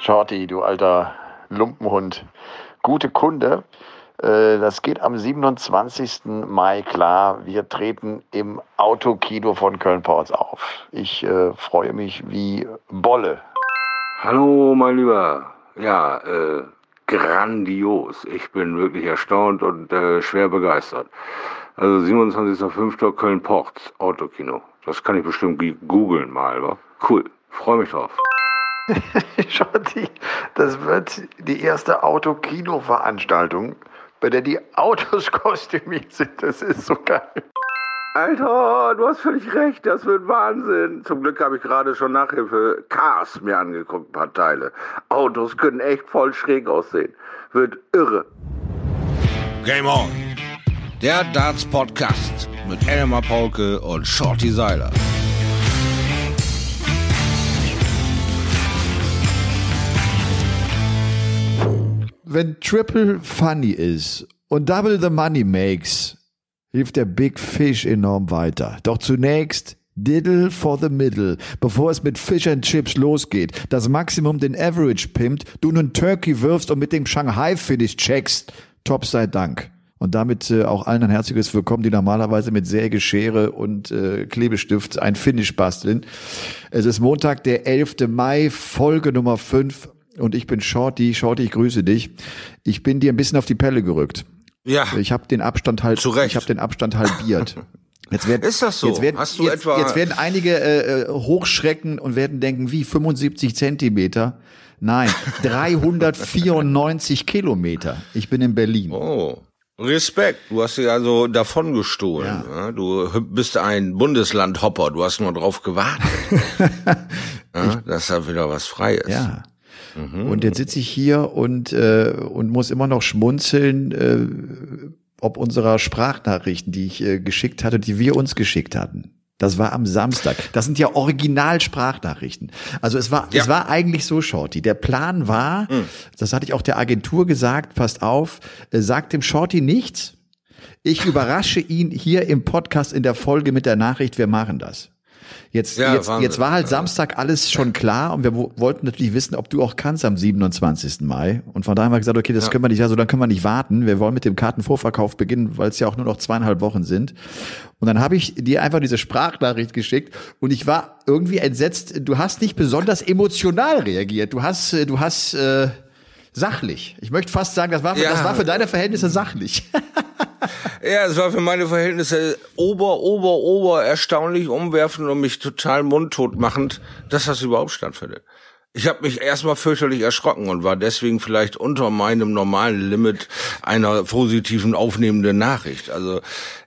Shorty, du alter Lumpenhund. Gute Kunde. Äh, das geht am 27. Mai klar. Wir treten im Autokino von Köln-Ports auf. Ich äh, freue mich wie Bolle. Hallo, mein Lieber. Ja, äh, grandios. Ich bin wirklich erstaunt und äh, schwer begeistert. Also 27.05. Köln-Ports, Autokino. Das kann ich bestimmt googeln mal, wa? Cool. Freue mich drauf. Schotti, das wird die erste Autokino-Veranstaltung, bei der die Autos kostümiert sind. Das ist so geil. Alter, du hast völlig recht, das wird Wahnsinn. Zum Glück habe ich gerade schon Nachhilfe Cars mir angeguckt, ein paar Teile. Autos können echt voll schräg aussehen. Wird irre. Game On. Der Darts Podcast mit Elmar Paulke und Shorty Seiler. Wenn Triple funny ist und Double the Money makes, hilft der Big Fish enorm weiter. Doch zunächst Diddle for the Middle, bevor es mit Fish and Chips losgeht, das Maximum den Average pimmt, du nun Turkey wirfst und mit dem Shanghai Finish checkst. Top sei Dank. Und damit äh, auch allen ein herzliches Willkommen, die normalerweise mit Säge, Schere und äh, Klebestift ein Finish basteln. Es ist Montag, der 11. Mai, Folge Nummer 5 und ich bin Shorty. Shorty, ich grüße dich. Ich bin dir ein bisschen auf die Pelle gerückt. Ja. Ich habe den Abstand halt, Zu Recht. ich habe den Abstand halbiert. Jetzt werden, Ist das so? Jetzt werden, Hast du jetzt, etwa- jetzt werden einige äh, äh, hochschrecken und werden denken, wie 75 Zentimeter? Nein, 394 Kilometer. Ich bin in Berlin. Oh. Respekt, du hast sie also davon gestohlen. Ja. Ja, du bist ein Bundeslandhopper, du hast nur drauf gewartet, ja, dass da wieder was frei ist. Ja. Und jetzt sitze ich hier und, äh, und muss immer noch schmunzeln, äh, ob unserer Sprachnachrichten, die ich äh, geschickt hatte, die wir uns geschickt hatten. Das war am Samstag. Das sind ja Original-Sprachnachrichten. Also es war, Ja. es war eigentlich so, Shorty. Der Plan war, das hatte ich auch der Agentur gesagt, passt auf, äh, sagt dem Shorty nichts. Ich überrasche ihn hier im Podcast in der Folge mit der Nachricht, wir machen das. Jetzt, Ja, jetzt, jetzt war halt Samstag alles schon klar und wir wo- wollten natürlich wissen, ob du auch kannst am 27. Mai. Und von daher haben wir gesagt, okay, das können wir nicht, also dann können wir nicht warten. Wir wollen mit dem Kartenvorverkauf beginnen, weil es ja auch nur noch zweieinhalb Wochen sind. Und dann habe ich dir einfach diese Sprachnachricht geschickt und ich war irgendwie entsetzt. Du hast nicht besonders emotional reagiert. Du hast, äh, du hast äh, sachlich. Ich möchte fast sagen, das war, für, Ja. das war für deine Verhältnisse sachlich. Ja, es war für meine Verhältnisse ober, ober, ober erstaunlich umwerfend und mich total mundtot machend, dass das überhaupt stattfindet. Ich habe mich erstmal fürchterlich erschrocken und war deswegen vielleicht unter meinem normalen Limit einer positiven aufnehmenden Nachricht. Also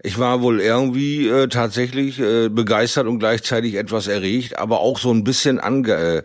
ich war wohl irgendwie äh, tatsächlich äh, begeistert und gleichzeitig etwas erregt, aber auch so ein bisschen ange äh,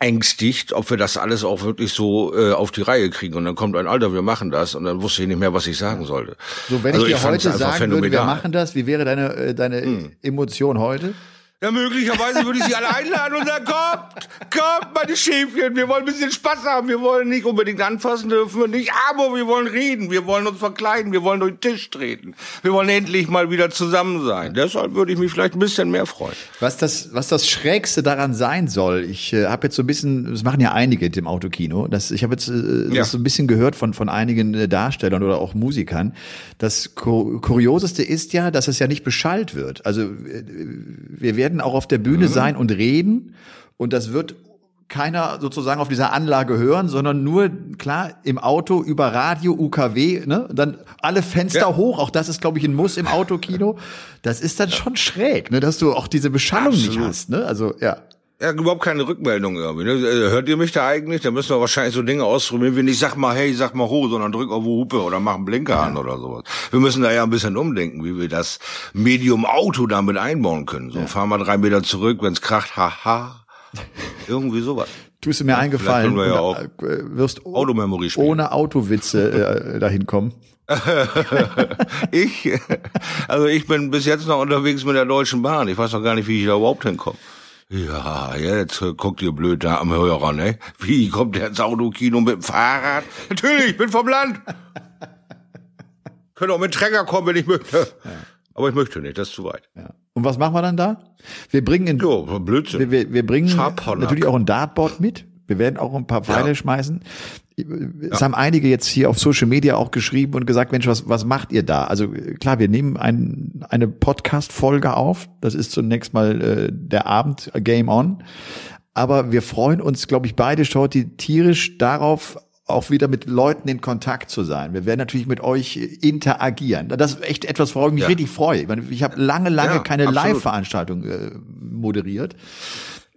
ängstigt, ob wir das alles auch wirklich so äh, auf die Reihe kriegen. Und dann kommt ein Alter, wir machen das. Und dann wusste ich nicht mehr, was ich sagen sollte. So, wenn Also ich dir fand's heute sagen würde, wir machen das, wie wäre deine, äh, deine Emotion heute? Ja, möglicherweise würde ich sie alle einladen und sagen, kommt, kommt, meine Schäfchen, wir wollen ein bisschen Spaß haben, wir wollen nicht unbedingt anfassen dürfen wir nicht, aber wir wollen reden, wir wollen uns verkleiden, wir wollen durch den Tisch treten, wir wollen endlich mal wieder zusammen sein. Deshalb würde ich mich vielleicht ein bisschen mehr freuen. Was das, was das Schrägste daran sein soll, ich äh, habe jetzt so ein bisschen, das machen ja einige im Autokino, das, ich habe jetzt äh, Ja. das so ein bisschen gehört von, von einigen äh, Darstellern oder auch Musikern. Das Ku- Kurioseste ist ja, dass es ja nicht beschallt wird. Also äh, wir werden auch auf der Bühne Mhm. sein und reden und das wird keiner sozusagen auf dieser Anlage hören, sondern nur klar im Auto über Radio UKW, ne? Dann alle Fenster Ja. hoch, auch das ist glaube ich ein Muss im Autokino. Das ist dann schon schräg, ne, dass du auch diese Beschallung nicht Absolut. hast, ne? Also ja. Ja, überhaupt keine Rückmeldung irgendwie. Ne? Äh, Hört ihr mich da eigentlich? Da müssen wir wahrscheinlich so Dinge ausprobieren, wie nicht sag mal hey, sag mal ho, sondern drück auf die Hupe oder mach einen Blinker an oder sowas. Wir müssen da ja ein bisschen umdenken, wie wir das Medium Auto damit einbauen können. So, fahren wir drei Meter zurück, wenn's kracht, haha. Irgendwie sowas. Tust du mir eingefallen, können wir ja auch äh, wirst Automemory spielen. ohne Autowitze äh, dahin kommen. Ich, also ich bin bis jetzt noch unterwegs mit der Deutschen Bahn. Ich weiß noch gar nicht, wie ich da überhaupt hinkomme. Ja, jetzt guckt ihr blöd da am Hörer, ne? Wie kommt der ins Autokino mit dem Fahrrad? Natürlich, ich bin vom Land. Könnt auch mit Trecker kommen, wenn ich möchte. Aber ich möchte nicht, das ist zu weit. Ja. Und was machen wir dann da? Wir bringen in, Jo, Blödsinn. wir, wir, wir bringen natürlich auch ein Dartboard mit. Wir werden auch ein paar Pfeile ja. schmeißen. Es ja. haben einige jetzt hier auf Social Media auch geschrieben und gesagt, Mensch, was, was macht ihr da? Also klar, wir nehmen ein, eine Podcast-Folge auf. Das ist zunächst mal äh, der Abend äh, Game On. Aber wir freuen uns, glaube ich, beide Shorty tierisch darauf, auch wieder mit Leuten in Kontakt zu sein. Wir werden natürlich mit euch interagieren. Das ist echt etwas, worauf ich mich ja. richtig freue. Ich, meine, ich habe lange, lange ja, keine Live-Veranstaltung äh, moderiert.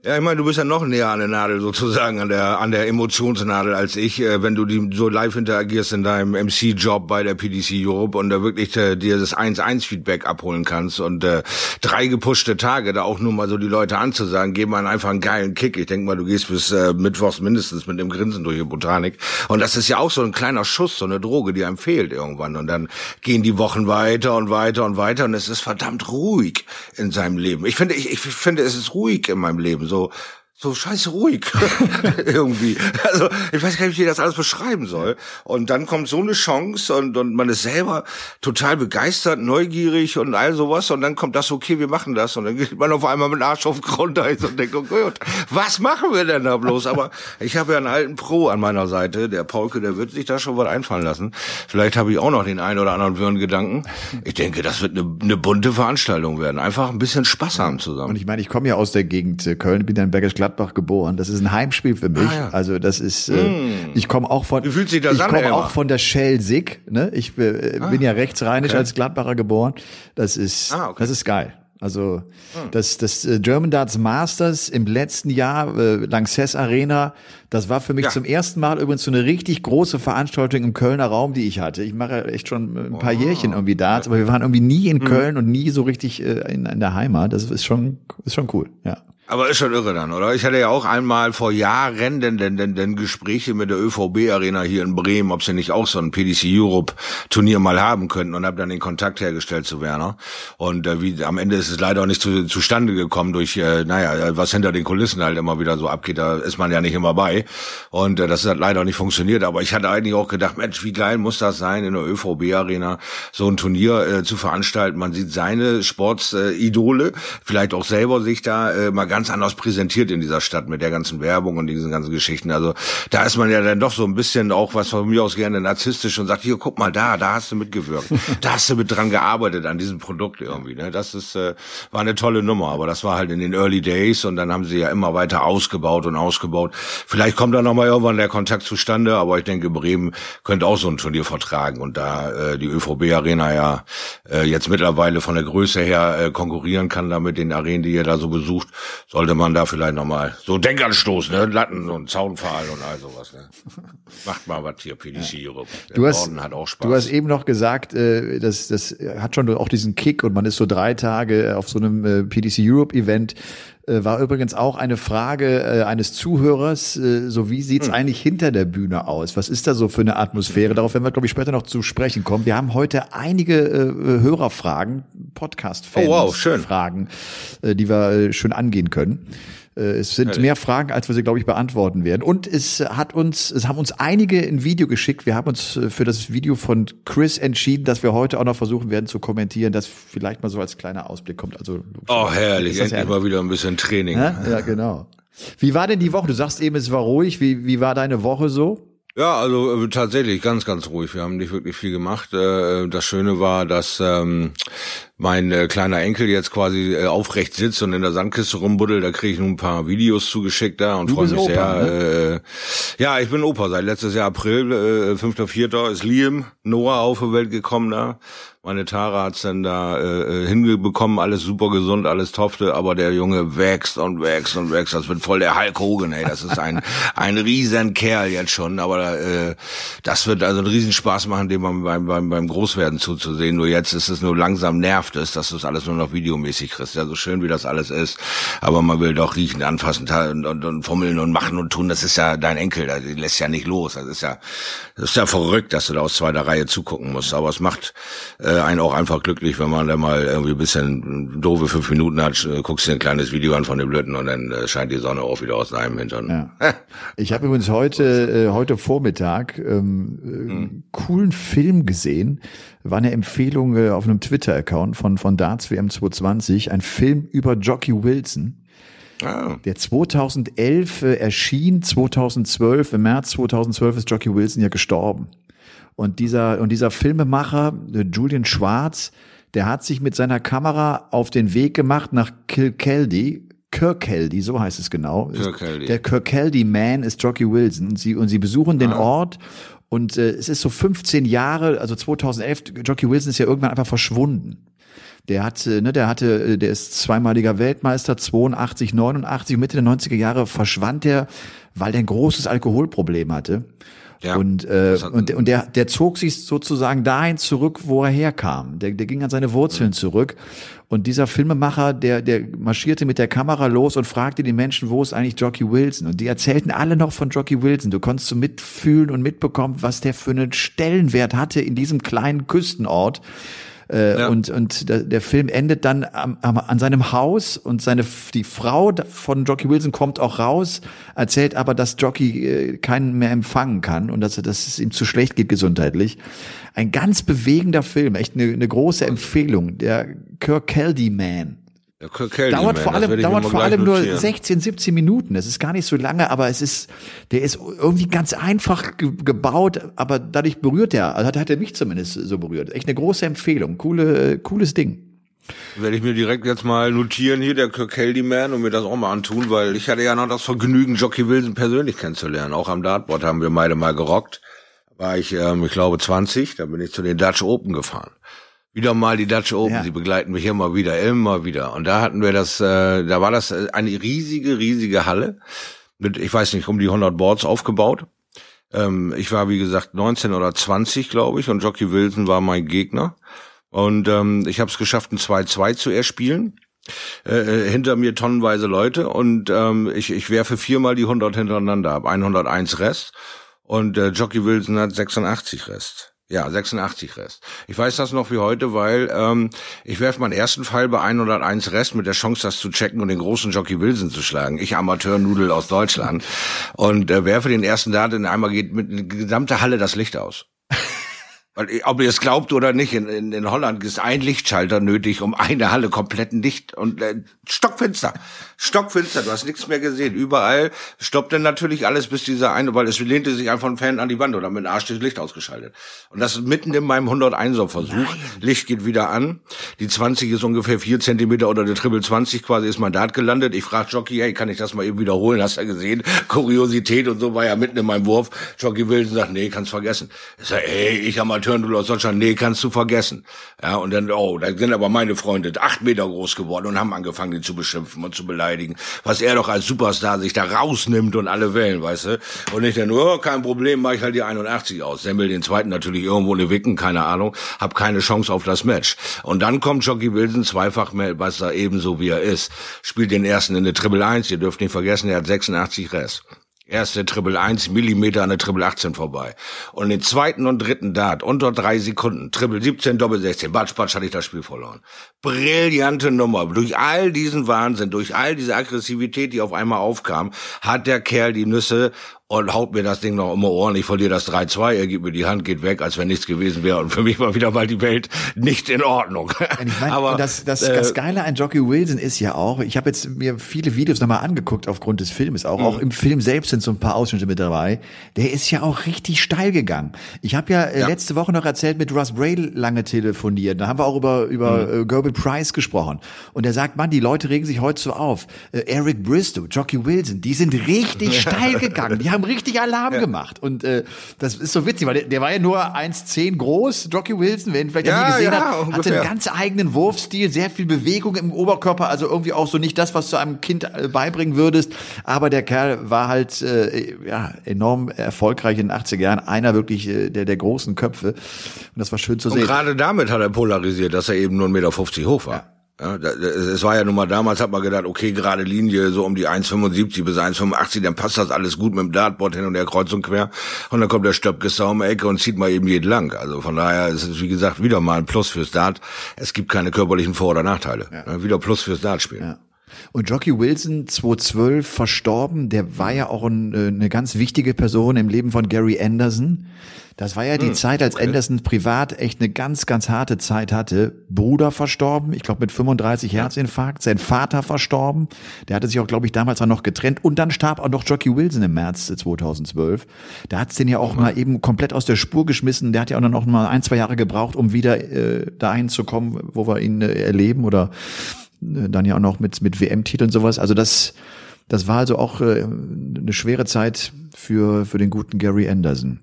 Ja, ich meine, du bist ja noch näher an der Nadel sozusagen, an der an der Emotionsnadel als ich, äh, wenn du die so live interagierst in deinem MC-Job bei der PDC Europe und da wirklich äh, dir das 1-1-Feedback abholen kannst und äh, drei gepushte Tage, da auch nur mal so die Leute anzusagen, geben man einfach einen geilen Kick. Ich denke mal, du gehst bis äh, Mittwochs mindestens mit dem Grinsen durch die Botanik und das ist ja auch so ein kleiner Schuss, so eine Droge, die einem fehlt irgendwann und dann gehen die Wochen weiter und weiter und weiter und es ist verdammt ruhig in seinem Leben. Ich finde, ich, ich finde, es ist ruhig in meinem Leben so so scheiße ruhig irgendwie. Also ich weiß gar nicht, wie ich das alles beschreiben soll. Und dann kommt so eine Chance und, und man ist selber total begeistert, neugierig und all sowas. Und dann kommt das, okay, wir machen das. Und dann geht man auf einmal mit dem Arsch auf den Grund und denkt, oh Gott, was machen wir denn da bloß? Aber ich habe ja einen alten Pro an meiner Seite, der Paulke, der wird sich da schon was einfallen lassen. Vielleicht habe ich auch noch den einen oder anderen wirren Gedanken. Ich denke, das wird eine, eine bunte Veranstaltung werden. Einfach ein bisschen Spaß haben zusammen. Und ich meine, ich komme ja aus der Gegend äh, Köln, bin dann Bergisch Gladbach geboren. Das ist ein Heimspiel für mich. Ah, ja. Also das ist, äh, mm. ich komme auch von, ich komme auch von der Schelsig. Ne? Ich äh, ah, bin ja rechtsrheinisch okay. als Gladbacher geboren. Das ist, ah, okay. das ist geil. Also hm. das, das äh, German Darts Masters im letzten Jahr, äh, Lanxess Arena, das war für mich ja. zum ersten Mal übrigens so eine richtig große Veranstaltung im Kölner Raum, die ich hatte. Ich mache echt schon ein paar oh. Jährchen irgendwie Darts, aber wir waren irgendwie nie in hm. Köln und nie so richtig äh, in, in der Heimat. Das ist schon, ist schon cool, ja. Aber ist schon irre dann, oder? Ich hatte ja auch einmal vor Jahren denn, denn, denn, denn Gespräche mit der ÖVB-Arena hier in Bremen, ob sie nicht auch so ein PDC Europe-Turnier mal haben könnten und habe dann den Kontakt hergestellt zu Werner. Und äh, wie am Ende ist es leider auch nicht zu, zustande gekommen durch, äh, naja, was hinter den Kulissen halt immer wieder so abgeht, da ist man ja nicht immer bei. Und äh, das hat leider nicht funktioniert. Aber ich hatte eigentlich auch gedacht, Mensch, wie geil muss das sein, in der ÖVB-Arena so ein Turnier äh, zu veranstalten. Man sieht seine Sportsidole, äh, vielleicht auch selber sich da äh, mal ganz anders präsentiert in dieser Stadt mit der ganzen Werbung und diesen ganzen Geschichten. Also da ist man ja dann doch so ein bisschen auch was von mir aus gerne narzisstisch und sagt, hier, guck mal da, da hast du mitgewirkt. da hast du mit dran gearbeitet an diesem Produkt irgendwie. Ne? Das ist, äh, war eine tolle Nummer, aber das war halt in den Early Days und dann haben sie ja immer weiter ausgebaut und ausgebaut. Vielleicht kommt da nochmal irgendwann der Kontakt zustande, aber ich denke, Bremen könnte auch so ein Turnier vertragen und da äh, die ÖVB Arena ja äh, jetzt mittlerweile von der Größe her äh, konkurrieren kann da mit den Arenen, die ihr da so besucht, sollte man da vielleicht nochmal so Denkanstoß, ne? Latten und Zaunpfahl und all sowas. Ne? Macht mal was hier, PDC ja. Europe. Der du hast, hat auch Spaß. Du hast eben noch gesagt, äh, das, das hat schon auch diesen Kick und man ist so drei Tage auf so einem äh, PDC Europe Event äh, war übrigens auch eine Frage äh, eines Zuhörers, äh, so wie sieht's hm. eigentlich hinter der Bühne aus? Was ist da so für eine Atmosphäre? Darauf werden wir, glaube ich, später noch zu sprechen kommen. Wir haben heute einige äh, Hörerfragen, Podcast-Fans, oh, wow, schön. Fragen, äh, die wir äh, schön angehen können. Äh, es sind mehr Fragen, als wir sie, glaube ich, beantworten werden. Und es hat uns, es haben uns einige ein Video geschickt. Wir haben uns äh, für das Video von Chris entschieden, dass wir heute auch noch versuchen werden zu kommentieren, das vielleicht mal so als kleiner Ausblick kommt. Also oh herrlich, endlich herrlich. mal wieder ein bisschen Training. Ja, ja, genau. Wie war denn die Woche? Du sagst eben, es war ruhig. Wie, wie war deine Woche so? Ja, also äh, tatsächlich ganz, ganz ruhig. Wir haben nicht wirklich viel gemacht. Äh, das Schöne war, dass ähm, mein äh, kleiner Enkel jetzt quasi äh, aufrecht sitzt und in der Sandkiste rumbuddelt. Da kriege ich nun ein paar Videos zugeschickt da und freue mich Opa, sehr. Ne? Äh, ja, ich bin Opa seit letztes Jahr April, äh, 5.4. ist Liam Noah auf die Welt gekommen da. Meine Tara hat's dann da äh, äh, hingebekommen, alles super gesund, alles tofte, aber der Junge wächst und wächst und wächst. Das wird voll der Hulk Hogan, ey. Das ist ein ein riesen Kerl jetzt schon, aber äh, das wird also einen riesen Spaß machen, dem beim, beim, beim Großwerden zuzusehen. Nur jetzt ist es nur langsam nervt es, dass du es alles nur noch videomäßig kriegst. Ja, so schön wie das alles ist, aber man will doch riechen, anfassen und, und, und fummeln und machen und tun. Das ist ja dein Enkel, der lässt ja nicht los. Das ist ja das ist ja verrückt, dass du da aus zweiter Reihe zugucken musst. Aber es macht äh, äh, einen auch einfach glücklich, wenn man da mal irgendwie ein bisschen doofe fünf Minuten hat, äh, guckst dir ein kleines Video an von den Blöden und dann äh, scheint die Sonne auch wieder aus deinem Hintern. Ja. Ich habe übrigens heute, äh, heute Vormittag ähm, mhm. coolen Film gesehen. War eine Empfehlung äh, auf einem Twitter-Account von, von Darts WM 220, ein Film über Jockey Wilson. Ah. Der 2011 äh, erschien, 2012, im März 2012 ist Jockey Wilson ja gestorben. Und dieser, und dieser Filmemacher, äh, Julian Schwarz, der hat sich mit seiner Kamera auf den Weg gemacht nach Kilkeldy, Kirkcaldy, so heißt es genau. Kirkcaldy. Der Kirkcaldy Man ist Jockey Wilson. Und sie, und sie besuchen den Ort und äh, es ist so 15 Jahre, also 2011, Jockey Wilson ist ja irgendwann einfach verschwunden. Der hat, äh, ne, der hatte, äh, der ist zweimaliger Weltmeister, 82, 89, Mitte der 90er Jahre verschwand er, weil der ein großes Alkoholproblem hatte. Ja, und äh, und, und der, der zog sich sozusagen dahin zurück, wo er herkam. Der, der ging an seine Wurzeln Mhm. zurück. Und dieser Filmemacher, der, der marschierte mit der Kamera los und fragte die Menschen, wo ist eigentlich Jockey Wilson? Und die erzählten alle noch von Jockey Wilson. Du konntest so mitfühlen und mitbekommen, was der für einen Stellenwert hatte in diesem kleinen Küstenort. Äh, Ja. Und, und der, der Film endet dann am, am, an seinem Haus und seine die Frau von Jockey Wilson kommt auch raus, erzählt aber, dass Jockey äh, keinen mehr empfangen kann und dass, dass es ihm zu schlecht geht gesundheitlich. Ein ganz bewegender Film, echt eine, eine große Empfehlung. Der Kirkcaldy Man. Der Kirkcaldy Dauert vor allem, dauert vor allem nur notieren. 16, 17 Minuten. Das ist gar nicht so lange, aber es ist, der ist irgendwie ganz einfach ge gebaut, aber dadurch berührt er, also hat, hat er mich zumindest so berührt. Echt eine große Empfehlung. Coole, cooles Ding. Werde ich mir direkt jetzt mal notieren hier, der Kirkcaldy Man, und mir das auch mal antun, weil ich hatte ja noch das Vergnügen, Jockey Wilson persönlich kennenzulernen. Auch am Dartboard haben wir beide mal gerockt. War ich, ähm, ich glaube, 20, da bin ich zu den Dutch Open gefahren. Wieder mal die Dutch Open, Ja. sie begleiten mich immer wieder, immer wieder. Und da hatten wir das, äh, da war das äh, eine riesige, riesige Halle mit, ich weiß nicht, um die 100 Boards aufgebaut. Ähm, ich war, wie gesagt, 19 oder 20, glaube ich, und Jockey Wilson war mein Gegner. Und ähm, ich habe es geschafft, ein 2-2 zu erspielen. Äh, äh, hinter mir tonnenweise Leute und ähm, ich, ich werfe viermal die 100 hintereinander ab. 101 Rest und äh, Jockey Wilson hat 86 Rest. Ja, 86 Rest. Ich weiß das noch wie heute, weil ähm, ich werfe meinen ersten Fall bei 101 Rest mit der Chance, das zu checken und den großen Jockey Wilson zu schlagen. Ich Amateurnudel aus Deutschland und äh, werfe den ersten Dart und einmal geht mit der gesamte Halle das Licht aus. Weil, ob ihr es glaubt oder nicht, in, in, in Holland ist ein Lichtschalter nötig, um eine Halle komplett dicht und äh, stockfinster. Stockfinster, du hast nichts mehr gesehen. Überall stoppte natürlich alles, bis dieser eine, weil es lehnte sich einfach ein Fan an die Wand oder mit dem Arsch das Licht ausgeschaltet. Und das ist mitten in meinem 101er Versuch. Licht geht wieder an. Die 20 ist ungefähr vier Zentimeter oder der Triple 20 quasi ist mein Dart gelandet. Ich frage Jockey, hey, kann ich das mal eben wiederholen? Hast du ja gesehen? Kuriosität und so war ja mitten in meinem Wurf. Jockey Wilson sagt, nee, kannst vergessen. Ich sag, ey, ich Amateur, du aus Deutschland, nee, kannst du vergessen. Ja, und dann, oh, da sind aber meine Freunde acht Meter groß geworden und haben angefangen, ihn zu beschimpfen und zu beleidigen. Was er doch als Superstar sich da rausnimmt und alle Wellen, weißt du? Und ich dann nur, oh, kein Problem, mach ich halt die 81 aus. Semmel den zweiten natürlich irgendwo eine Wicken, keine Ahnung, hab keine Chance auf das Match. Und dann kommt Jockey Wilson, zweifach Meister, ebenso wie er ist, spielt den ersten in der Triple 1, ihr dürft nicht vergessen, er hat 86 Rest. Erste Triple 1 Millimeter an der Triple 18 vorbei. Und den zweiten und dritten Dart unter drei Sekunden. Triple 17, Doppel 16. Batsch, batsch hatte ich das Spiel verloren. Brillante Nummer. Durch all diesen Wahnsinn, durch all diese Aggressivität, die auf einmal aufkam, hat der Kerl die Nüsse und haut mir das Ding noch immer Ohren. Ich verliere das 3-2, er gibt mir die Hand, geht weg, als wenn nichts gewesen wäre. Und für mich war wieder mal die Welt nicht in Ordnung. Ich meine, Aber das, das, äh, das Geile an Jockey Wilson ist ja auch, ich habe jetzt mir viele Videos nochmal angeguckt aufgrund des Filmes, auch, Mhm. auch im Film selbst sind so ein paar Ausschnitte mit dabei. Der ist ja auch richtig steil gegangen. Ich habe ja, äh, Ja. letzte Woche noch erzählt, mit Russ Braille lange telefoniert. Da haben wir auch über, über Mhm. äh, Gerbil Price gesprochen. Und er sagt, Mann, die Leute regen sich heute so auf. Äh, Eric Bristow, Jockey Wilson, die sind richtig steil gegangen. Die haben richtig Alarm gemacht. Und äh, das ist so witzig, weil der, der war ja nur 1,10 groß, Jockey Wilson, wer ihn vielleicht Ja, nie gesehen ja, hat, hatte ungefähr. einen ganz eigenen Wurfstil, sehr viel Bewegung im Oberkörper, also irgendwie auch so nicht das, was du einem Kind äh, beibringen würdest. Aber der Kerl war halt äh, ja, enorm erfolgreich in den 80er Jahren, einer wirklich äh, der, der großen Köpfe. Und das war schön zu Und sehen. gerade damit hat er polarisiert, dass er eben nur 1,50 Meter hoch war. Ja, da- es war ja nun mal damals, hat man gedacht, okay, gerade Linie so um die 1,75 bis 1,85, dann passt das alles gut mit dem Dartboard hin und her kreuz und quer. Und dann kommt der Stöpkester um die Ecke und zieht mal eben jeden lang. Also von daher ist es, wie gesagt, wieder mal ein Plus fürs Dart. Es gibt keine körperlichen Vor- oder Nachteile. Ja, wieder Plus fürs Dartspielen. Ja. Und Jockey Wilson, 2012 verstorben, der war ja auch ein, äh, eine ganz wichtige Person im Leben von Gary Anderson. Das war ja die Hm, Zeit, als okay. Anderson privat echt eine ganz, ganz harte Zeit hatte. Bruder verstorben, ich glaube mit 35 Herzinfarkt, sein Vater verstorben. Der hatte sich auch, glaube ich, damals auch noch getrennt. Und dann starb auch noch Jockey Wilson im März 2012. Da hat's den ja auch mal eben komplett aus der Spur geschmissen. Der hat ja auch noch mal ein, zwei Jahre gebraucht, um wieder äh, dahin zu kommen, wo wir ihn äh, erleben oder äh, dann ja auch noch mit, mit WM-Titeln und sowas. Also das, das war also auch äh, eine schwere Zeit für, für den guten Gary Anderson.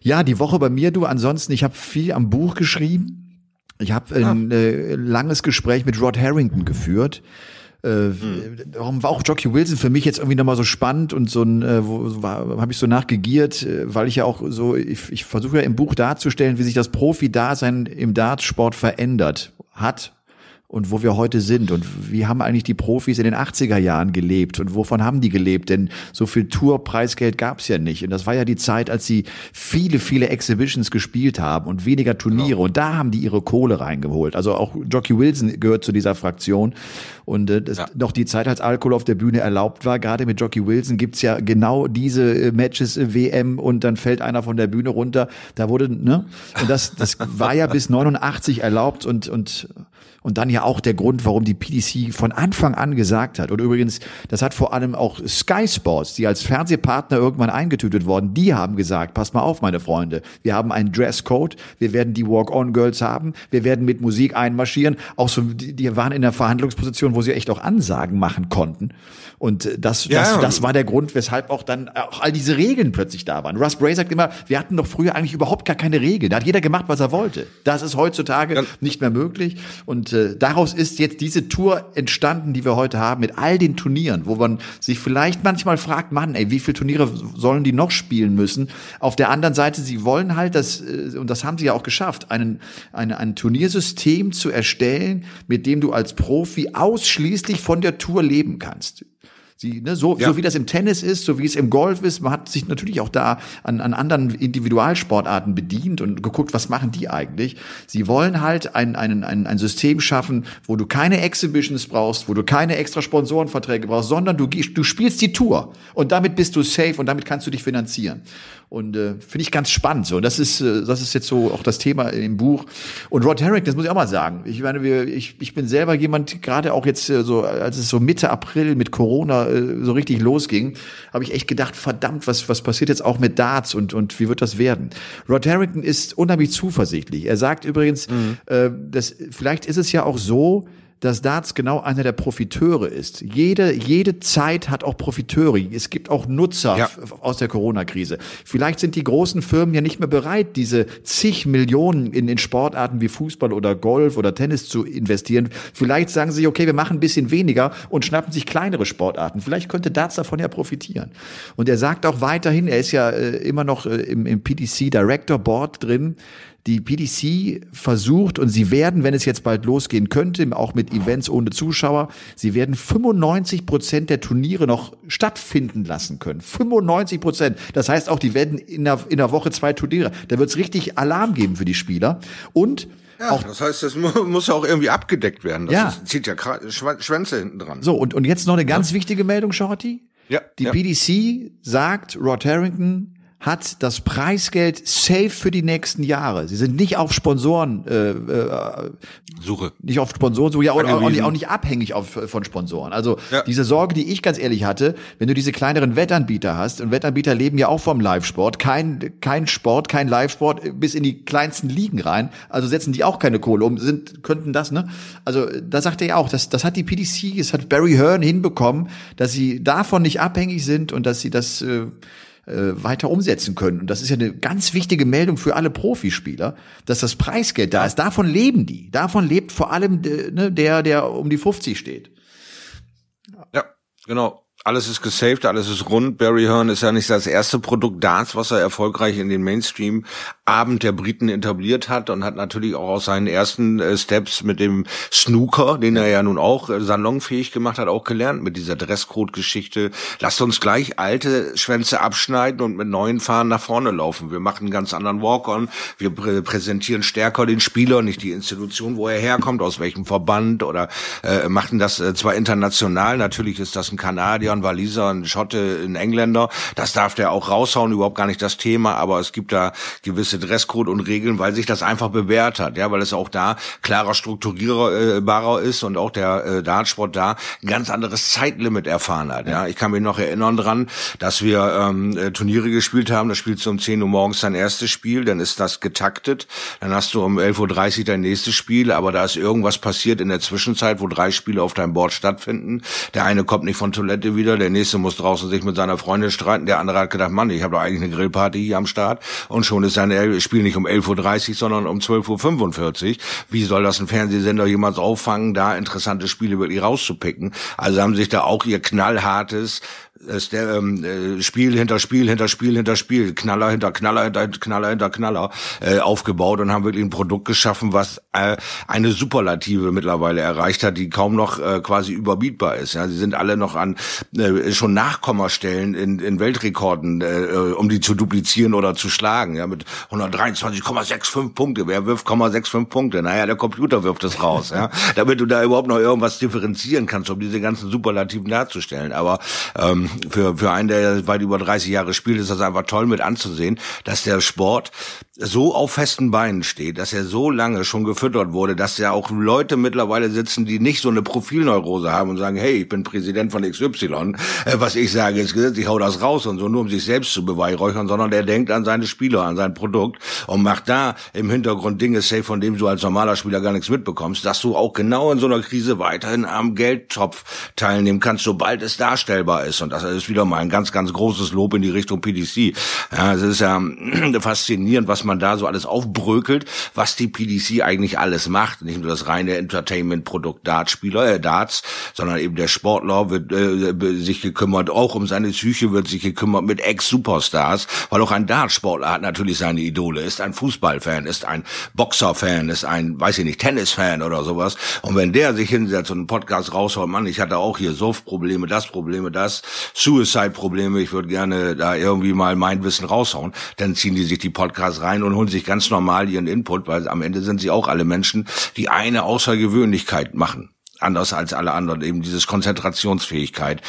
Ja, die Woche bei mir, du. Ansonsten, ich habe viel am Buch geschrieben. Ich habe ein äh, langes Gespräch mit Rod Harrington geführt. Äh, Warum war auch Jockey Wilson für mich jetzt irgendwie nochmal so spannend und so ein, äh, habe ich so nachgegiert, äh, weil ich ja auch so, ich, ich versuche ja im Buch darzustellen, wie sich das Profi-Dasein im Dartsport verändert hat und wo wir heute sind und wie haben eigentlich die Profis in den 80er Jahren gelebt und wovon haben die gelebt? Denn so viel Tourpreisgeld gab's ja nicht und das war ja die Zeit, als sie viele, viele Exhibitions gespielt haben und weniger Turniere und da haben die ihre Kohle reingeholt. Also auch Jockey Wilson gehört zu dieser Fraktion und äh, das Ja. noch die Zeit, als Alkohol auf der Bühne erlaubt war. Gerade mit Jockey Wilson gibt's ja genau diese äh, Matches äh, WM und dann fällt einer von der Bühne runter. Da wurde, ne? Und das, das war ja bis 89 erlaubt und, und, und dann ja auch der Grund, warum die PDC von Anfang an gesagt hat. Und übrigens, das hat vor allem auch Sky Sports, die als Fernsehpartner irgendwann eingetütet worden, die haben gesagt, passt mal auf, meine Freunde, wir haben einen Dresscode, wir werden die Walk-on-Girls haben, wir werden mit Musik einmarschieren. Auch so, die, die waren in der Verhandlungsposition, wo sie echt auch Ansagen machen konnten. Und äh, das, Ja, das, das war der Grund, weshalb auch dann auch all diese Regeln plötzlich da waren. Russ Bray sagt immer, wir hatten doch früher eigentlich überhaupt gar keine Regeln. Da hat jeder gemacht, was er wollte. Das ist heutzutage Ja. nicht mehr möglich. Und äh, daraus ist jetzt diese Tour entstanden, die wir heute haben, mit all den Turnieren, wo man sich vielleicht manchmal fragt, Mann, ey, wie viele Turniere sollen die noch spielen müssen? Auf der anderen Seite, sie wollen halt das, äh, und das haben sie ja auch geschafft, einen, eine, ein Turniersystem zu erstellen, mit dem du als Profi ausschließlich von der Tour leben kannst. Sie, ne, so, Ja. so wie das im Tennis ist, so wie es im Golf ist, man hat sich natürlich auch da an, an anderen Individualsportarten bedient und geguckt, was machen die eigentlich. Sie wollen halt ein, ein, ein, ein System schaffen, wo du keine Exhibitions brauchst, wo du keine extra Sponsorenverträge brauchst, sondern du, du spielst die Tour und damit bist du safe und damit kannst du dich finanzieren. Und äh, finde ich ganz spannend. So, das ist äh, das ist jetzt so auch das Thema im Buch. Und Rod Herrick, das muss ich auch mal sagen. Ich meine, wir, ich, ich bin selber jemand, gerade auch jetzt äh, so, als es so Mitte April mit Corona äh, so richtig losging, habe ich echt gedacht, verdammt, was was passiert jetzt auch mit Darts und und wie wird das werden? Rod Harrington ist unheimlich zuversichtlich. Er sagt übrigens, äh, dass vielleicht ist es ja auch so, dass Darts genau einer der Profiteure ist. Jede, jede Zeit hat auch Profiteure. Es gibt auch Nutzer Ja. aus der Corona-Krise. Vielleicht sind die großen Firmen ja nicht mehr bereit, diese zig Millionen in, in Sportarten wie Fußball oder Golf oder Tennis zu investieren. Vielleicht sagen sie, okay, wir machen ein bisschen weniger und schnappen sich kleinere Sportarten. Vielleicht könnte Darts davon ja profitieren. Und er sagt auch weiterhin, er ist ja äh, immer noch äh, im, im PDC Director Board drin, die PDC versucht und sie werden, wenn es jetzt bald losgehen könnte, auch mit Events ohne Zuschauer, sie werden 95 Prozent der Turniere noch stattfinden lassen können. 95 Prozent. Das heißt auch, die werden in der, in der Woche zwei Turniere. Da wird es richtig Alarm geben für die Spieler. Und Ja, auch das heißt, das mu- muss ja auch irgendwie abgedeckt werden. Das Ja. ist, zieht ja Schwänze hinten dran. so, und, und jetzt noch eine ganz wichtige Meldung, Shorty. Ja, Die ja. PDC sagt, Rod Harrington hat das Preisgeld safe für die nächsten Jahre. Sie sind nicht auf Sponsoren äh, äh, Suche. nicht auf Sponsoren, so ja auch, auch, nicht, auch nicht abhängig auf, von Sponsoren. Also Ja. diese Sorge, die ich ganz ehrlich hatte, wenn du diese kleineren Wettanbieter hast, und Wettanbieter leben ja auch vom Live-Sport, kein, kein Sport, kein Live-Sport äh, bis in die kleinsten Ligen rein, also setzen die auch keine Kohle um, sind, könnten das, ne? Also da sagt er ja auch, das, das hat die PDC, das hat Barry Hearn hinbekommen, dass sie davon nicht abhängig sind und dass sie das äh, äh, weiter umsetzen können. Und das ist ja eine ganz wichtige Meldung für alle Profispieler, dass das Preisgeld da ist. Davon leben die. Davon lebt vor allem äh, ne, der, der um die 50 steht. Ja, genau. Alles ist gesaved, alles ist rund. Barry Hearn ist ja nicht das erste Produkt Darts, was er erfolgreich in den Mainstream-Abend der Briten etabliert hat und hat natürlich auch aus seinen ersten äh, Steps mit dem Snooker, den er ja nun auch äh, salonfähig gemacht hat, auch gelernt mit dieser Dresscode-Geschichte. Lasst uns gleich alte Schwänze abschneiden und mit neuen Fahnen nach vorne laufen. Wir machen einen ganz anderen Walk-on. Wir prä präsentieren stärker den Spieler, nicht die Institution, wo er herkommt, aus welchem Verband oder äh, machen das äh, zwar international. Natürlich ist das ein Kanadier, ein Waliser, ein Schotte, ein Engländer. Das darf der auch raushauen, überhaupt gar nicht das Thema, aber es gibt da gewisse Dresscode und Regeln, weil sich das einfach bewährt hat, ja, weil es auch da klarer strukturierbarer ist und auch der äh, Dartsport da ein ganz anderes Zeitlimit erfahren hat, ja. Ich kann mich noch erinnern dran, dass wir ähm, äh, Turniere gespielt haben, da spielst du um 10 Uhr morgens dein erstes Spiel, dann ist das getaktet, dann hast du um 11.30 Uhr dein nächstes Spiel, aber da ist irgendwas passiert in der Zwischenzeit, wo drei Spiele auf deinem Board stattfinden. Der eine kommt nicht von Toilette wieder, wieder, der nächste muss draußen sich mit seiner Freundin streiten, der andere hat gedacht, Mann, ich habe doch eigentlich eine Grillparty hier am Start und schon ist sein Spiel nicht um 11.30 Uhr, sondern um 12.45 Uhr. Wie soll das ein Fernsehsender jemals auffangen, da interessante Spiele wirklich rauszupicken? Also haben sich da auch ihr knallhartes der ähm, äh, Spiel hinter Spiel hinter Spiel hinter Spiel, Knaller hinter Knaller hinter Knaller hinter Knaller äh, aufgebaut und haben wirklich ein Produkt geschaffen, was äh, eine Superlative mittlerweile erreicht hat, die kaum noch äh, quasi überbietbar ist. Ja, sie sind alle noch an äh, schon Nachkommastellen in, in Weltrekorden, äh, um die zu duplizieren oder zu schlagen. Ja, mit 123,65 Punkte. Wer wirft 0,65 Punkte? Naja, der Computer wirft es raus. ja, damit du da überhaupt noch irgendwas differenzieren kannst, um diese ganzen Superlativen darzustellen. Aber ähm, für, für einen, der weit über 30 Jahre spielt, ist das einfach toll mit anzusehen, dass der Sport so auf festen Beinen steht, dass er so lange schon gefüttert wurde, dass ja auch Leute mittlerweile sitzen, die nicht so eine Profilneurose haben und sagen, hey, ich bin Präsident von XY, äh, was ich sage ist Gesetz, ich hau das raus und so, nur um sich selbst zu beweihräuchern, sondern der denkt an seine Spieler, an sein Produkt und macht da im Hintergrund Dinge safe, von dem du als normaler Spieler gar nichts mitbekommst, dass du auch genau in so einer Krise weiterhin am Geldtopf teilnehmen kannst, sobald es darstellbar ist. Und das ist wieder mal ein ganz, ganz großes Lob in die Richtung PDC. Ja, es ist ja faszinierend, was man da so alles aufbrökelt, was die PDC eigentlich alles macht. Nicht nur das reine Entertainment-Produkt Dartspieler, äh, Darts, sondern eben der Sportler wird äh, sich gekümmert, auch um seine Psyche wird sich gekümmert mit Ex-Superstars, weil auch ein Dartsportler hat natürlich seine Idole, ist ein Fußballfan, ist ein Boxerfan, ist ein, weiß ich nicht, Tennisfan oder sowas. Und wenn der sich hinsetzt und einen Podcast raushaut, Mann, ich hatte auch hier Suff-Probleme, das Probleme, das, Suicide-Probleme, ich würde gerne da irgendwie mal mein Wissen raushauen, dann ziehen die sich die Podcasts rein und holen sich ganz normal ihren Input, weil am Ende sind sie auch alle Menschen, die eine Außergewöhnlichkeit machen anders als alle anderen eben dieses Konzentrationsfähigkeit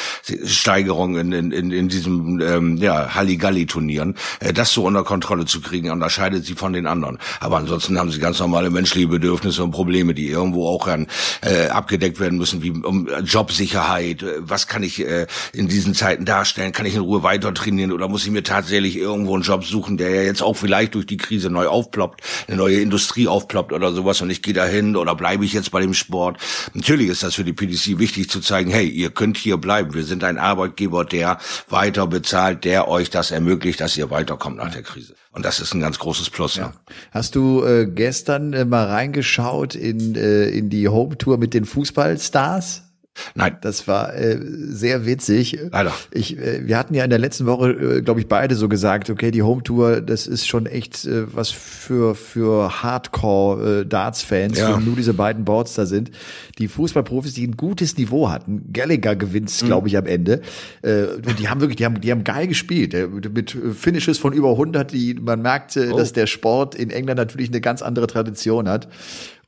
Steigerung in, in, in, in diesem ähm, ja Halligalli-Turnieren äh, das so unter Kontrolle zu kriegen unterscheidet sie von den anderen. Aber ansonsten haben sie ganz normale menschliche Bedürfnisse und Probleme die irgendwo auch an, äh, abgedeckt werden müssen wie um Jobsicherheit äh, was kann ich äh, in diesen Zeiten darstellen? Kann ich in Ruhe weiter trainieren oder muss ich mir tatsächlich irgendwo einen Job suchen der ja jetzt auch vielleicht durch die Krise neu aufploppt eine neue Industrie aufploppt oder sowas und ich gehe dahin oder bleibe ich jetzt bei dem Sport? Natürlich natürlich ist das für die PDC wichtig zu zeigen, hey, ihr könnt hier bleiben. Wir sind ein Arbeitgeber, der weiter bezahlt, der euch das ermöglicht, dass ihr weiterkommt nach der Krise. Und das ist ein ganz großes Plus. Ja. ja. Hast du äh, gestern äh, mal reingeschaut in, äh, in die Home Tour mit den Fußballstars? Nein. Das war äh, sehr witzig. Leider. Ich, äh, wir hatten ja in der letzten Woche, äh, glaube ich, beide so gesagt, okay, die Home Tour, das ist schon echt äh, was für für Hardcore äh, Darts-Fans, ja. wenn nur diese beiden Boards da sind. Die Fußballprofis, die ein gutes Niveau hatten. Gallagher gewinnt, mhm. glaube ich, am Ende. Äh, und die haben wirklich, die haben, die haben geil gespielt. Äh, mit Finishes von über 100, die man merkt, oh. dass der Sport in England natürlich eine ganz andere Tradition hat.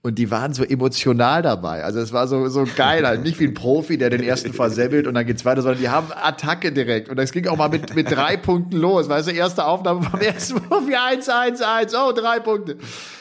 Und die waren so emotional dabei. Also es war so, so geil halt. Nicht wie ein Profi, der den ersten versemmelt und dann geht's weiter, sondern die haben Attacke direkt. Und das ging auch mal mit, mit drei Punkten los. Weißt du, erste Aufnahme vom ersten Profi 1, 1, 1. Oh, drei Punkte.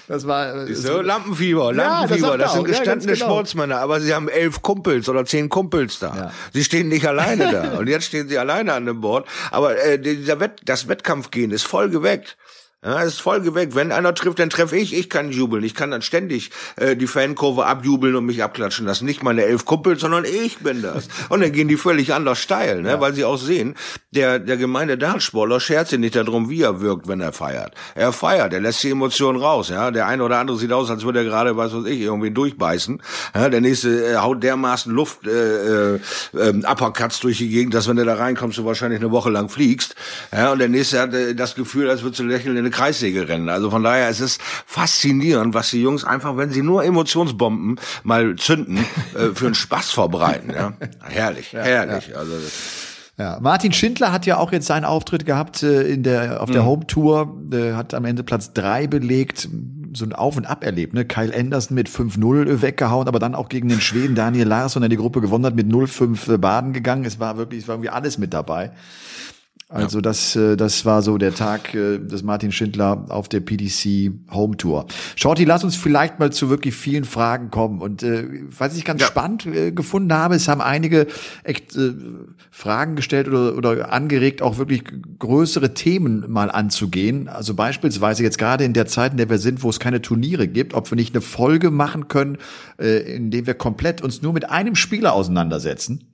Das war so Lampenfieber, Lampenfieber. Ja, das, das, sind gestandene ja, genau. Sportsmänner, aber sie haben elf Kumpels oder zehn Kumpels da. Ja. Sie stehen nicht alleine da. Und jetzt stehen sie alleine an dem Board. Aber äh, dieser Wett, das Wettkampfgehen ist voll geweckt. Ja, ist voll geweckt. Wenn einer trifft, dann treffe ich. Ich kann jubeln. Ich kann dann ständig äh, die Fankurve abjubeln und mich abklatschen lassen. Nicht meine elf Kumpel, sondern ich bin das. Und dann gehen die völlig anders steil, ne? Ja. weil sie auch sehen, der, der gemeine Dartsportler schert sich nicht darum, wie er wirkt, wenn er feiert. Er feiert, er lässt die Emotionen raus. Ja, Der eine oder andere sieht aus, als würde er gerade, was weiß ich, irgendwie durchbeißen. Ja, der nächste äh, haut dermaßen Luft äh, äh, äh, Uppercuts durch die Gegend, dass wenn du da reinkommst, du wahrscheinlich eine Woche lang fliegst. Ja, und der nächste hat äh, das Gefühl, als würdest du lächeln eine Kreissäge Also von daher ist es faszinierend, was die Jungs einfach, wenn sie nur Emotionsbomben mal zünden, äh, für einen Spaß vorbereiten. Ja? Herrlich, ja, herrlich. Ja. Also ja, Martin Schindler hat ja auch jetzt seinen Auftritt gehabt äh, in der auf der mhm. Home Tour, äh, hat am Ende Platz drei belegt, so ein Auf und Ab erlebt, ne? Kyle Anderson mit 5-0 weggehauen, aber dann auch gegen den Schweden Daniel Larsson, der die Gruppe gewonnen hat, mit 0-5 äh, baden gegangen. Es war wirklich, es war irgendwie alles mit dabei. Also ja. das, äh, das war so der Tag äh, des Martin Schindler auf der PDC Home Tour. Shorty, lass uns vielleicht mal zu wirklich vielen Fragen kommen. Und äh, was ich ganz ja. spannend äh, gefunden habe, es haben einige echt äh, Fragen gestellt oder, oder angeregt, auch wirklich größere Themen mal anzugehen. Also beispielsweise jetzt gerade in der Zeit, in der wir sind, wo es keine Turniere gibt, ob wir nicht eine Folge machen können, äh, in dem wir komplett uns nur mit einem Spieler auseinandersetzen.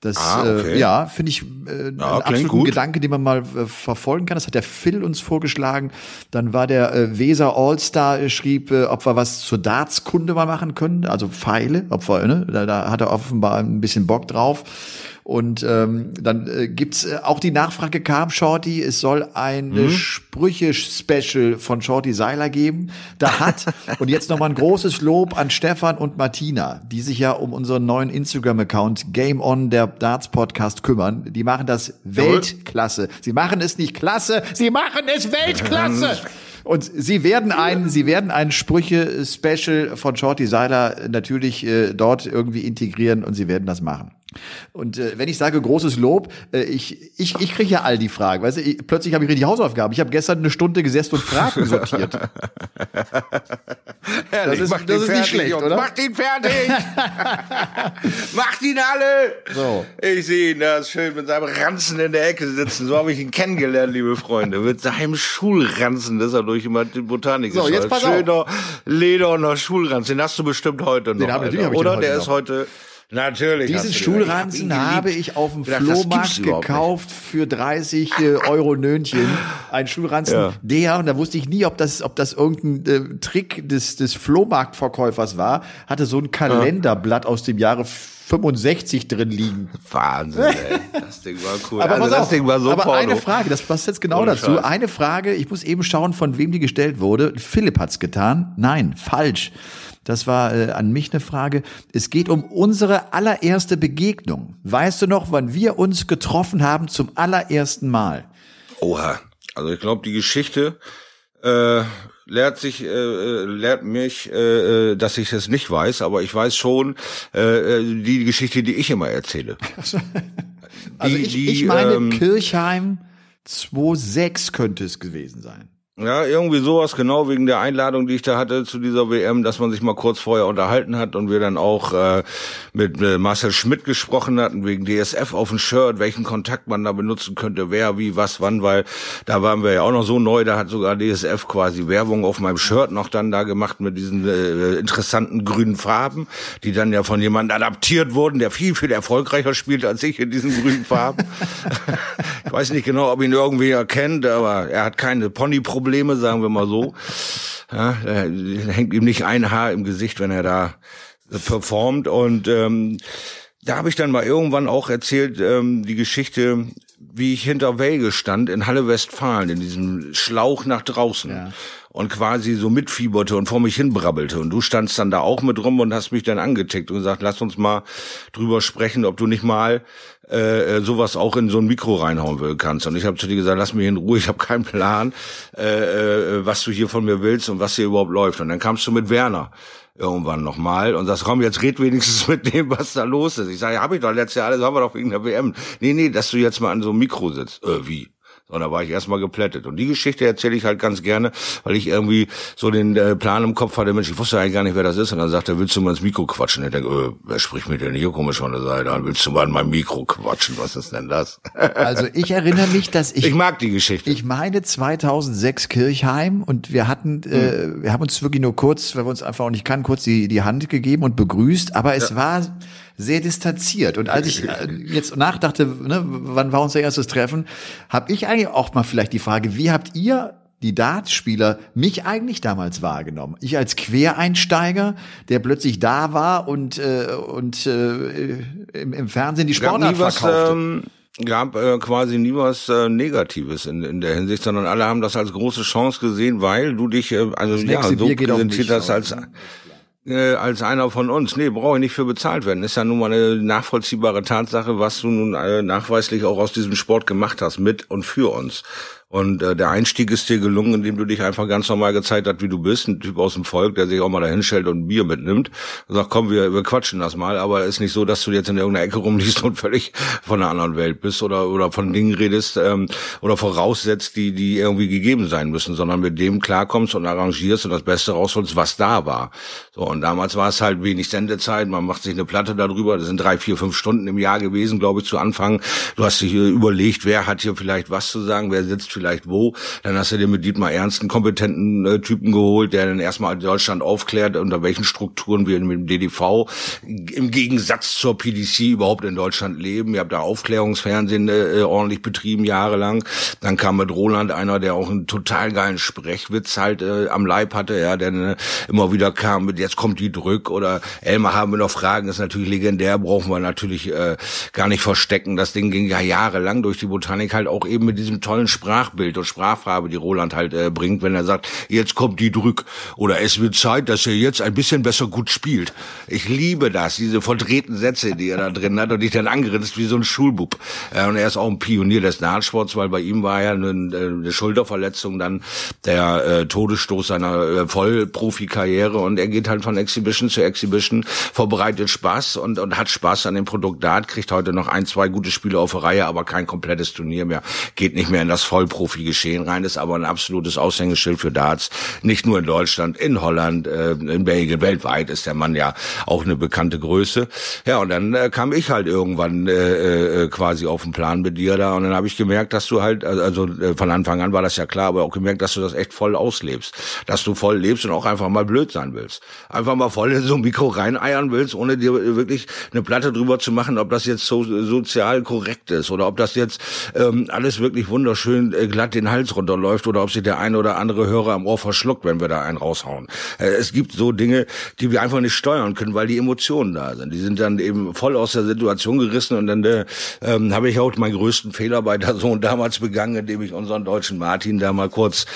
Das ah, okay. äh, ja, finde ich äh, ja, ein absoluten Gedanke, den man mal äh, verfolgen kann. Das hat der Phil uns vorgeschlagen. Dann war der äh, Weser Allstar äh, schrieb, äh, ob wir was zur Dartskunde mal machen können, also Pfeile, ob wir, ne, da, da hat er offenbar ein bisschen Bock drauf. Und ähm, dann äh, gibt's äh, auch die Nachfrage kam, Shorty, es soll ein mhm. Sprüche-Special von Shorty Seiler geben. Da hat, und jetzt nochmal ein großes Lob an Stefan und Martina, die sich ja um unseren neuen Instagram-Account Game On, der Darts Podcast kümmern. Die machen das Weltklasse. Sie machen es nicht klasse, sie machen es Weltklasse. Und sie werden ein, sie werden ein Sprüche-Special von Shorty Seiler natürlich äh, dort irgendwie integrieren und sie werden das machen. Und äh, wenn ich sage großes Lob, äh, ich, ich, ich kriege ja all die Fragen. Weißt du, ich, plötzlich habe ich richtig Hausaufgaben. Ich habe gestern eine Stunde gesessen und Fragen sortiert. Herrlich, das ist, das ist nicht schlecht, oder? Macht ihn fertig! Macht ihn alle! So. Ich sehe ihn da schön mit seinem Ranzen in der Ecke sitzen. So habe ich ihn kennengelernt, liebe Freunde. Mit seinem Schulranzen, das er durch immer die Botanik so, jetzt pass Schöner lederner Schulranzen. Den hast du bestimmt heute noch. Den hab, Alter. Hab oder? Der ist heute Natürlich. Diesen Schulranzen habe ich auf dem Flohmarkt gekauft für 30 äh, Euro Nöhnchen. Ein Schulranzen, ja. der, und da wusste ich nie, ob das, ob das irgendein äh, Trick des, des Flohmarktverkäufers war, hatte so ein Kalenderblatt aus dem Jahre 65 drin liegen. Wahnsinn, ey. Das Ding war cool. aber also, das Ding war so Aber porno. eine Frage, das passt jetzt genau Ohne dazu. Scheiß. Eine Frage, ich muss eben schauen, von wem die gestellt wurde. Philipp hat's getan. Nein, falsch. Das war äh, an mich eine Frage. Es geht um unsere allererste Begegnung. Weißt du noch, wann wir uns getroffen haben zum allerersten Mal? Oha. Also ich glaube, die Geschichte äh, lehrt sich, äh, lehrt mich, äh, äh, dass ich es nicht weiß, aber ich weiß schon äh, äh die Geschichte, die ich immer erzähle. also die, ich, die, ich meine ähm, Kirchheim 2.6 könnte es gewesen sein. Ja, irgendwie sowas, genau wegen der Einladung, die ich da hatte zu dieser WM, dass man sich mal kurz vorher unterhalten hat und wir dann auch äh, mit äh, Marcel Schmidt gesprochen hatten, wegen DSF auf dem Shirt, welchen Kontakt man da benutzen könnte, wer, wie, was, wann, weil da waren wir ja auch noch so neu, da hat sogar DSF quasi Werbung auf meinem Shirt noch dann da gemacht mit diesen äh, interessanten grünen Farben, die dann ja von jemandem adaptiert wurden, der viel, viel erfolgreicher spielt als ich in diesen grünen Farben. ich weiß nicht genau, ob ihn irgendwie erkennt, aber er hat keine Pony-Probleme Probleme, sagen wir mal so. Ja, hängt ihm nicht ein Haar im Gesicht, wenn er da performt. Und ähm, da habe ich dann mal irgendwann auch erzählt, ähm, die Geschichte, wie ich hinter Welge stand in Halle Westfalen, in diesem Schlauch nach draußen. Ja und quasi so mitfieberte und vor mich hinbrabbelte. Und du standst dann da auch mit rum und hast mich dann angetickt und gesagt, lass uns mal drüber sprechen, ob du nicht mal äh, äh, sowas auch in so ein Mikro reinhauen will kannst. Und ich habe zu dir gesagt, lass mich in Ruhe, ich habe keinen Plan, äh, äh, was du hier von mir willst und was hier überhaupt läuft. Und dann kamst du mit Werner irgendwann nochmal und sagst, komm, jetzt red wenigstens mit dem, was da los ist. Ich sage, ja, hab ich doch letztes Jahr alles, haben wir doch wegen der WM. Nee, nee, dass du jetzt mal an so einem Mikro sitzt. Äh, wie? So, da war ich erstmal geplättet. Und die Geschichte erzähle ich halt ganz gerne, weil ich irgendwie so den äh, Plan im Kopf hatte, Mensch, ich wusste eigentlich gar nicht, wer das ist. Und dann sagt er, willst du mal ins Mikro quatschen? Ich denke, äh, wer spricht mit denn hier komisch von der Seite an? Willst du mal in mein Mikro quatschen? Was ist denn das? Also ich erinnere mich, dass ich... Ich mag die Geschichte. Ich meine 2006 Kirchheim und wir hatten, äh, Hm. wir haben uns wirklich nur kurz, weil wir uns einfach auch nicht kannten, kurz die, die Hand gegeben und begrüßt, aber es war sehr distanziert. Und als ich äh, jetzt nachdachte, ne, wann war unser erstes Treffen, habe ich eigentlich auch mal vielleicht die Frage, wie habt ihr die Dartspieler mich eigentlich damals wahrgenommen. Ich als Quereinsteiger, der plötzlich da war und äh, und äh, im, im Fernsehen die Sportart nie was, verkaufte. ähm, gab äh, quasi nie was äh, Negatives in, in der Hinsicht, sondern alle haben das als große Chance gesehen, weil du dich äh, also ja so präsentiert hast als äh, als einer von uns. Nee, brauche ich nicht für bezahlt werden. Ist ja nun mal eine nachvollziehbare Tatsache, was du nun äh, nachweislich auch aus diesem Sport gemacht hast, mit und für uns. Und äh, der Einstieg ist dir gelungen, indem du dich einfach ganz normal gezeigt hast, wie du bist. Ein Typ aus dem Volk, der sich auch mal da hinstellt und ein Bier mitnimmt. Und sagt, komm, wir, wir quatschen das mal. Aber ist nicht so, dass du jetzt in irgendeiner Ecke rumliegst und völlig von einer anderen Welt bist oder, oder von Dingen redest ähm, oder voraussetzt, die, die irgendwie gegeben sein müssen, sondern mit dem klarkommst und arrangierst und das Beste rausholst, was da war. So, und damals war es halt wenig Sendezeit. Man macht sich eine Platte darüber. Das sind drei, vier, fünf Stunden im Jahr gewesen, glaube ich, zu Anfang. Du hast dich äh, überlegt, wer hat hier vielleicht was zu sagen, wer sitzt vielleicht wo. Dann hast du dir mit Dietmar Ernst einen kompetenten äh, Typen geholt, der dann erstmal Deutschland aufklärt, unter welchen Strukturen wir mit dem DDV im Gegensatz zur PDC überhaupt in Deutschland leben. Ihr habt da Aufklärungsfernsehen äh, ordentlich betrieben, jahrelang. Dann kam mit Roland einer, der auch einen total geilen Sprechwitz halt äh, am Leib hatte, ja, der äh, immer wieder kam mit, jetzt kommt die Drück oder Elmar haben wir noch Fragen, ist natürlich legendär, brauchen wir natürlich äh, gar nicht verstecken. Das Ding ging ja jahrelang durch die Botanik halt auch eben mit diesem tollen Sprachbild und Sprachfarbe, die Roland halt äh, bringt, wenn er sagt, jetzt kommt die Drück oder es wird Zeit, dass er jetzt ein bisschen besser gut spielt. Ich liebe das, diese verdrehten Sätze, die er da drin hat und dich dann angrinst wie so ein Schulbub. Äh, und er ist auch ein Pionier des Dartsports, weil bei ihm war ja eine, eine Schulterverletzung dann der äh, Todesstoß seiner äh, Vollprofikarriere und er geht halt von Exhibition zu Exhibition, vorbereitet Spaß und, und hat Spaß an dem Produkt Dart, kriegt heute noch ein, zwei gute Spiele auf der Reihe, aber kein komplettes Turnier mehr, geht nicht mehr in das Vollprofi-Geschehen rein, ist aber ein absolutes Aushängeschild für Darts, nicht nur in Deutschland, in Holland, äh, in Belgien, weltweit ist der Mann ja auch eine bekannte Größe. Ja, und dann äh, kam ich halt irgendwann äh, äh, quasi auf den Plan mit dir da und dann habe ich gemerkt, dass du halt, also äh, von Anfang an war das ja klar, aber auch gemerkt, dass du das echt voll auslebst, dass du voll lebst und auch einfach mal blöd sein willst. Einfach mal voll in so ein Mikro reineiern willst, ohne dir wirklich eine Platte drüber zu machen, ob das jetzt so sozial korrekt ist oder ob das jetzt ähm, alles wirklich wunderschön äh, glatt den Hals runterläuft oder ob sich der eine oder andere Hörer am Ohr verschluckt, wenn wir da einen raushauen. Äh, es gibt so Dinge, die wir einfach nicht steuern können, weil die Emotionen da sind. Die sind dann eben voll aus der Situation gerissen und dann äh, ähm, habe ich auch meinen größten Fehler bei der Sohn damals begangen, indem ich unseren deutschen Martin da mal kurz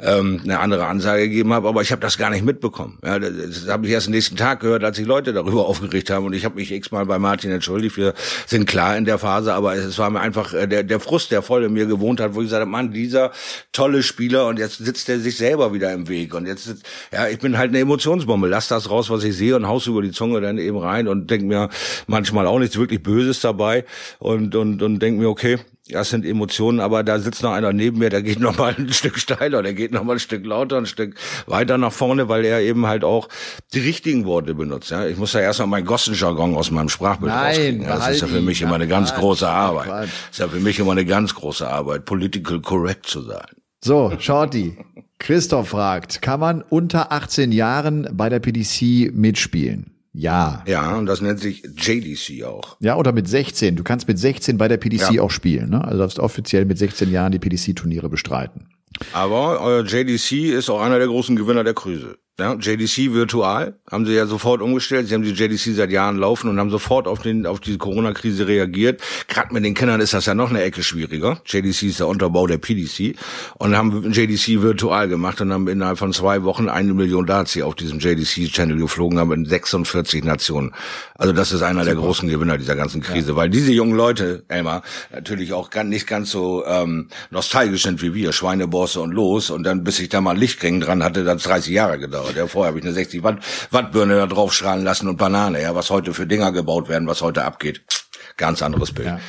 ähm, eine andere Ansage gegeben habe, aber ich habe das gar nicht mitbekommen. Ja, das, das habe ich erst den nächsten Tag gehört, als sich Leute darüber aufgeregt haben und ich habe mich x-mal bei Martin entschuldigt. Wir sind klar in der Phase, aber es war mir einfach äh, der, der Frust, der voll in mir gewohnt hat, wo ich gesagt habe, Mann, dieser tolle Spieler und jetzt sitzt er sich selber wieder im Weg und jetzt, ja, ich bin halt eine Emotionsbombe. Lass das raus, was ich sehe und haus über die Zunge dann eben rein und denk mir manchmal auch nichts wirklich Böses dabei und und und denk mir, okay, das sind Emotionen, aber da sitzt noch einer neben mir, der geht noch mal ein Stück steiler, der geht noch mal ein Stück lauter, ein Stück weiter nach vorne, weil er eben halt auch die richtigen Worte benutzt. Ja? Ich muss ja erst mal meinen Gossenjargon aus meinem Sprachbild Nein, rauskriegen. Ja, das ist ja für mich immer eine ganz große Arbeit. Das ist ja für mich immer eine ganz große Arbeit, political correct zu sein. So, Shorty. Christoph fragt, kann man unter 18 Jahren bei der PDC mitspielen? Ja. Ja, und das nennt sich JDC auch. Ja, oder mit 16. Du kannst mit 16 bei der PDC Ja. auch spielen. Ne? Also darfst offiziell mit 16 Jahren die PDC-Turniere bestreiten. Aber euer JDC ist auch einer der großen Gewinner der Krüse. Ja, JDC virtual haben sie ja sofort umgestellt. Sie haben die JDC seit Jahren laufen und haben sofort auf den auf die Corona-Krise reagiert. Gerade mit den Kindern ist das ja noch eine Ecke schwieriger. JDC ist der Unterbau der PDC und haben JDC virtual gemacht und haben innerhalb von zwei Wochen eine Million hier auf diesem JDC-Channel geflogen, haben in 46 Nationen. Also das ist einer der großen Gewinner dieser ganzen Krise, weil diese jungen Leute, Elmar, natürlich auch ganz, nicht ganz so ähm, nostalgisch sind wie wir, Schweinebosse und los. Und dann, bis ich da mal Lichtring dran hatte, das 30 Jahre gedauert. Ja, vorher habe ich eine 60 Watt Wattbirne da drauf strahlen lassen und Banane, ja, was heute für Dinger gebaut werden, was heute abgeht. Ganz anderes Bild. Ja.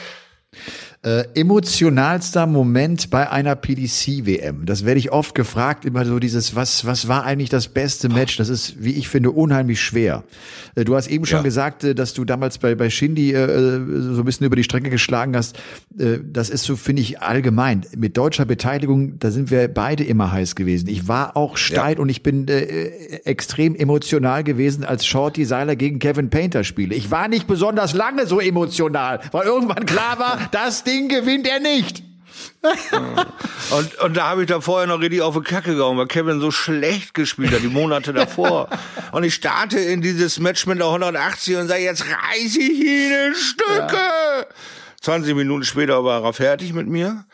Äh, emotionalster Moment bei einer PDC-WM. Das werde ich oft gefragt, immer so dieses, was, was war eigentlich das beste Match? Das ist, wie ich finde, unheimlich schwer. Äh, du hast eben schon Ja. gesagt, äh, dass du damals bei, bei Shindy äh, so ein bisschen über die Strecke geschlagen hast. Äh, das ist so, finde ich, allgemein. Mit deutscher Beteiligung, da sind wir beide immer heiß gewesen. Ich war auch steil und ich bin äh, extrem emotional gewesen, als Shorty Seiler gegen Kevin Painter spiele. Ich war nicht besonders lange so emotional, weil irgendwann klar war, das Ding gewinnt er nicht. Und, und da habe ich da vorher noch richtig auf die Kacke gehauen, weil Kevin so schlecht gespielt hat, die Monate davor. Und ich starte in dieses Match mit der 180 und sage, jetzt reiße ich ihn in Stücke. 20 Minuten später war er fertig mit mir.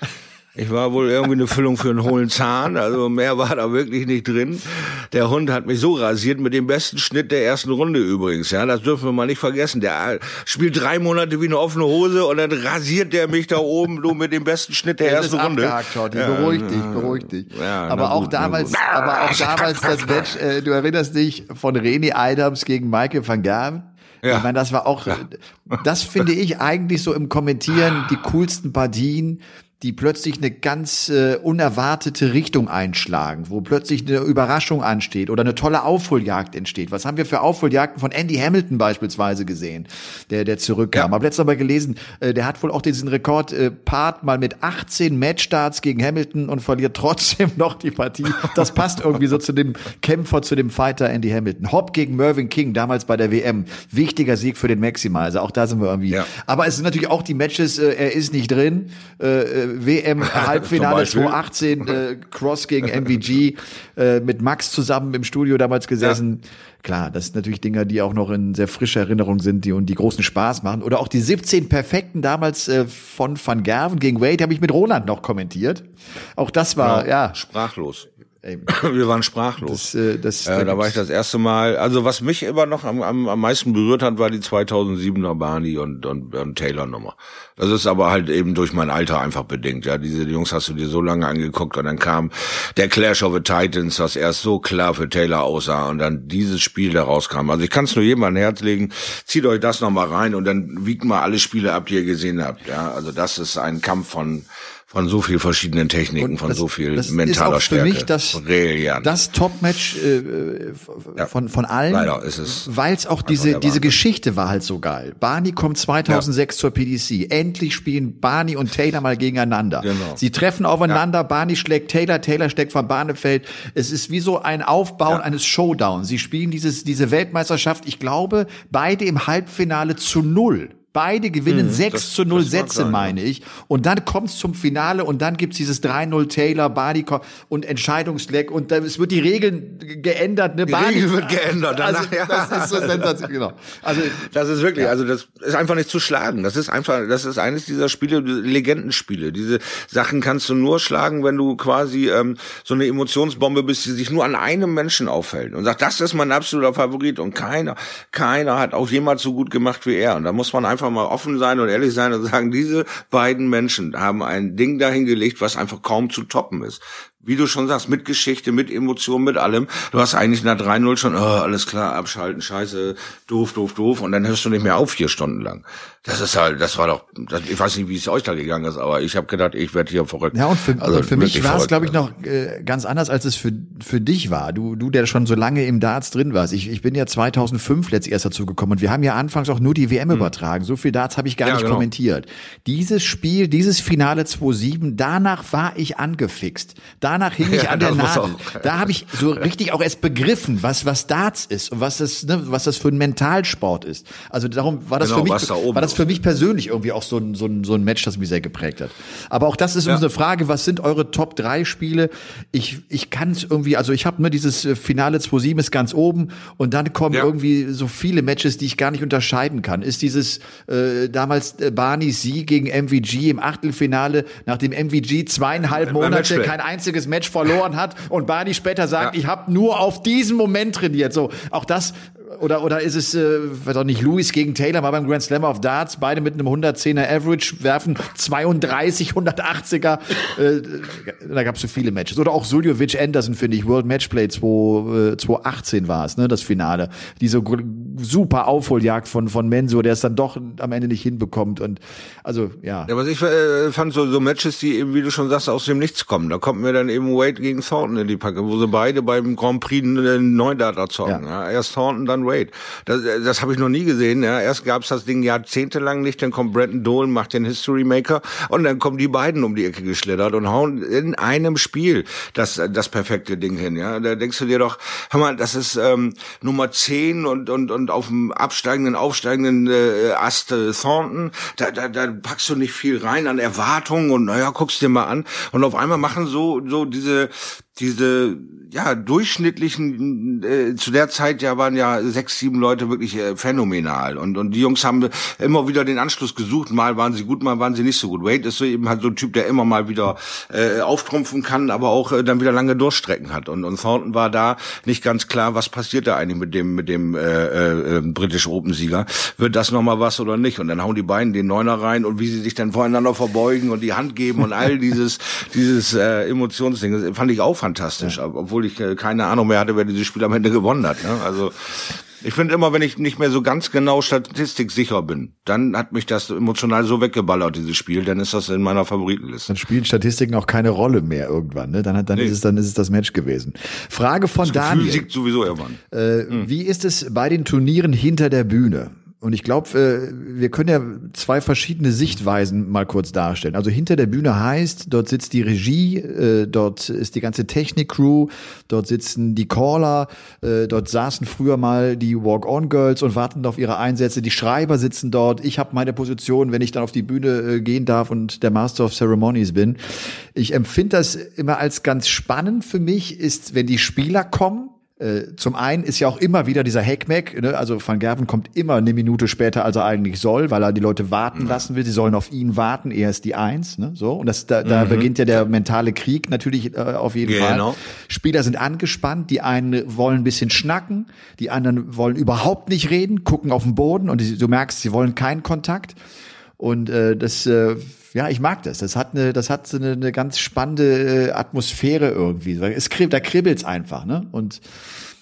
Ich war wohl irgendwie eine Füllung für einen hohlen Zahn, also mehr war da wirklich nicht drin. Der Hund hat mich so rasiert mit dem besten Schnitt der ersten Runde übrigens, ja, das dürfen wir mal nicht vergessen. Der spielt drei Monate wie eine offene Hose und dann rasiert der mich da oben so mit dem besten Schnitt der Das ersten ist Runde. abgehakt, Shorty. Beruhig dich, beruhig dich. Ja, aber auch gut, damals, aber auch damals das Match, äh, du erinnerst dich von René Adams gegen Michael van Gerven? Ja. Ich meine, das war auch, das finde ich eigentlich so im Kommentieren die coolsten Partien, die plötzlich eine ganz äh, unerwartete Richtung einschlagen, wo plötzlich eine Überraschung ansteht oder eine tolle Aufholjagd entsteht. Was haben wir für Aufholjagden von Andy Hamilton beispielsweise gesehen, der der zurückkam. Ja. Hab letztes Mal gelesen, äh, der hat wohl auch diesen Rekord äh, Part mal mit 18 Matchstarts gegen Hamilton und verliert trotzdem noch die Partie. Das passt irgendwie so zu dem Kämpfer, zu dem Fighter Andy Hamilton. Hopp gegen Mervyn King damals bei der WM. Wichtiger Sieg für den Maximizer. Auch da sind wir irgendwie. Ja. Aber es sind natürlich auch die Matches, äh, er ist nicht drin. Äh, äh, WM Halbfinale Zum Beispiel. 2018, äh, Cross gegen MVG, äh, mit Max zusammen im Studio damals gesessen. Klar, das sind natürlich Dinge, die auch noch in sehr frischer Erinnerung sind die, und die großen Spaß machen. Oder auch die 17 Perfekten damals äh, von Van Gerven gegen Wade habe ich mit Roland noch kommentiert. Auch das war, ja, Sprachlos. Ey, Wir waren sprachlos. das, äh, das, Äh, da war ich das erste Mal, also was mich immer noch am, am, am meisten berührt hat, war die 2007er Barney und, und, und Taylor Nummer. Das ist aber halt eben durch mein Alter einfach bedingt. Ja, diese Jungs hast du dir so lange angeguckt und dann kam der Clash of the Titans, was erst so klar für Taylor aussah und dann dieses Spiel da rauskam. Also ich kann es nur jedem an Herz legen. Zieht euch das noch mal rein und dann wiegt mal alle Spiele ab, die ihr gesehen habt. Ja, also das ist ein Kampf von von so viel verschiedenen Techniken, Und von das- so viel das ist mentaler auch für Stärke. mich das- das Top-Match äh, Ja. von, von allen. Leider ist es Weil es auch diese, diese. Geschichte war halt so geil. Barney kommt 2006 zur PDC. Endlich spielen Barney und Taylor mal gegeneinander. Genau. Sie treffen aufeinander. Barney schlägt Taylor, Taylor schlägt von Barnefeld. Es ist wie so ein Aufbauen eines Showdowns. Sie spielen dieses, diese Weltmeisterschaft, ich glaube, beide im Halbfinale zu null. Beide gewinnen 6 Mhm. das- zu 0 das mag Sätze, sein, ja. meine ich. Und dann kommt's zum Finale und dann gibt's dieses 3-0 Taylor, ko- und Entscheidungsleck und dann, es wird die Regeln ge- geändert. Ne? Die Regel wird geändert, Also, danach, ja. das ist so sensationell. Genau. Also, Das ist wirklich, also das ist einfach nicht zu schlagen. Das ist einfach, das ist eines dieser Spiele, diese Legendenspiele. Diese Sachen kannst du nur schlagen, wenn du quasi ähm, so eine Emotionsbombe bist, die sich nur an einem Menschen auffällt und sagt, das ist mein absoluter Favorit und keiner, keiner hat auch jemals so gut gemacht wie er. Und da muss man einfach mal offen sein und ehrlich sein und sagen, diese beiden Menschen haben ein Ding dahingelegt, was einfach kaum zu toppen ist. Wie du schon sagst, mit Geschichte, mit Emotionen, mit allem. Du hast eigentlich nach 3-0 schon, oh, alles klar, abschalten, scheiße, doof, doof, doof. Und dann hörst du nicht mehr auf vier Stunden lang. Das ist halt, das war doch, das, ich weiß nicht, wie es euch da gegangen ist, aber ich habe gedacht, ich werde hier verrückt. Ja, und für, Also und für mich war es, glaube ich, noch äh, ganz anders, als es für, für dich war. Du, du, der schon so lange im Darts drin warst. Ich, ich bin ja 2005 letztes erst dazu gekommen und wir haben ja anfangs auch nur die WM übertragen. So viel Darts habe ich gar. Ja, nicht genau. kommentiert. Dieses Spiel, dieses Finale 2-7, danach war ich angefixt. Danach hing ich Ja, an der Nadel. auch. Da habe ich so richtig auch erst begriffen, was, was Darts ist und was das, ne, was das für ein Mentalsport ist. Also darum war das Genau, für mich, da war das für mich persönlich irgendwie auch so ein, so ein, so ein Match, das mich sehr geprägt hat. Aber auch das ist unsere Frage, was sind eure Top 3 Spiele? Ich, ich kann es irgendwie, also ich habe nur dieses äh, Finale 2-7 ist ganz oben und dann kommen Ja. irgendwie so viele Matches, die ich gar nicht unterscheiden kann. Ist dieses äh, damals äh, Barneys Sieg gegen MVG im Achtelfinale, nachdem MVG zweieinhalb Monate kein einziges Match verloren hat und Barney später sagt, Ja. ich habe nur auf diesen Moment trainiert. So, auch das Oder, oder ist es, äh, weiß auch nicht, Louis gegen Taylor mal beim Grand Slam of Darts, beide mit einem 110er Average werfen 32, 180er. Äh, da gab es so viele Matches. Oder auch Suljovic Anderson, finde ich, World Matchplay 2, äh, 2018 war es, ne, das Finale. Diese super Aufholjagd von, von Menso, der es dann doch am Ende nicht hinbekommt. Und also, ja. Ja, was ich äh, fand, so, so Matches, die eben, wie du schon sagst, aus dem Nichts kommen. Da kommt mir dann eben Wade gegen Thornton in die Packe, wo sie beide beim Grand Prix einen Neudata zocken. Ja. ja. Erst Thornton, dann Wade. Das, das habe ich noch nie gesehen. Ja. Erst gab's das Ding jahrzehntelang nicht, dann kommt Brandon Dolan, macht den History Maker und dann kommen die beiden um die Ecke geschlittert und hauen in einem Spiel das, das perfekte Ding hin. Ja. Da denkst du dir doch, hör mal, das ist ähm, Nummer 10 und, und, und auf dem absteigenden, aufsteigenden äh, Ast äh, Thornton, da, da, da packst du nicht viel rein an Erwartungen und naja, guckst dir mal an. Und auf einmal machen so, so diese diese ja durchschnittlichen äh, zu der Zeit ja waren ja sechs sieben Leute wirklich äh, phänomenal. Und und die Jungs haben immer wieder den Anschluss gesucht. Mal waren sie gut mal waren sie nicht so gut. Wade ist so eben halt so ein Typ der immer mal wieder äh, auftrumpfen kann aber auch äh, dann wieder lange Durchstrecken hat. Und und Thornton war da nicht ganz klar was passiert da eigentlich mit dem mit dem äh, äh, äh British Open Sieger wird das noch mal was oder nicht? Und dann hauen die beiden den Neuner rein und wie sie sich dann voreinander verbeugen und die Hand geben und all dieses dieses äh, Emotionsding fand ich auch fantastisch, ja. obwohl ich äh, keine Ahnung mehr hatte, wer dieses Spiel am Ende gewonnen hat. Ne? Also ich finde immer, wenn ich nicht mehr so ganz genau statistiksicher bin, dann hat mich das emotional so weggeballert, dieses Spiel, dann ist das in meiner Favoritenliste. Dann spielen Statistiken auch keine Rolle mehr irgendwann, ne? Dann, hat, dann nee. ist es, dann ist es das Match gewesen. Frage von das Daniel. Gefühl siegt sowieso irgendwann. Äh, hm. Wie ist es bei den Turnieren hinter der Bühne? Und ich glaube, äh, wir können ja zwei verschiedene Sichtweisen mal kurz darstellen. Also hinter der Bühne heißt, dort sitzt die Regie, äh, dort ist die ganze Technik-Crew, dort sitzen die Caller, äh, dort saßen früher mal die Walk-On-Girls und warten auf ihre Einsätze. Die Schreiber sitzen dort. Ich habe meine Position, wenn ich dann auf die Bühne gehen darf und der Master of Ceremonies bin. Ich empfinde das immer als ganz spannend für mich, ist, wenn die Spieler kommen äh, zum einen ist ja auch immer wieder dieser Hackmack, ne? also Van Gerven kommt immer eine Minute später, als er eigentlich soll, weil er die Leute warten mhm. lassen will. Sie sollen auf ihn warten, er ist die Eins. Ne? So und das da, da mhm. beginnt ja der mentale Krieg natürlich äh, auf jeden genau. Fall. Spieler sind angespannt, die einen wollen ein bisschen schnacken, die anderen wollen überhaupt nicht reden, gucken auf den Boden und du merkst, sie wollen keinen Kontakt. Und äh, das äh, ja, ich mag das. Das hat eine, das hat so eine, eine ganz spannende äh, Atmosphäre irgendwie. Es kribbelt, da kribbelt's einfach, ne? Und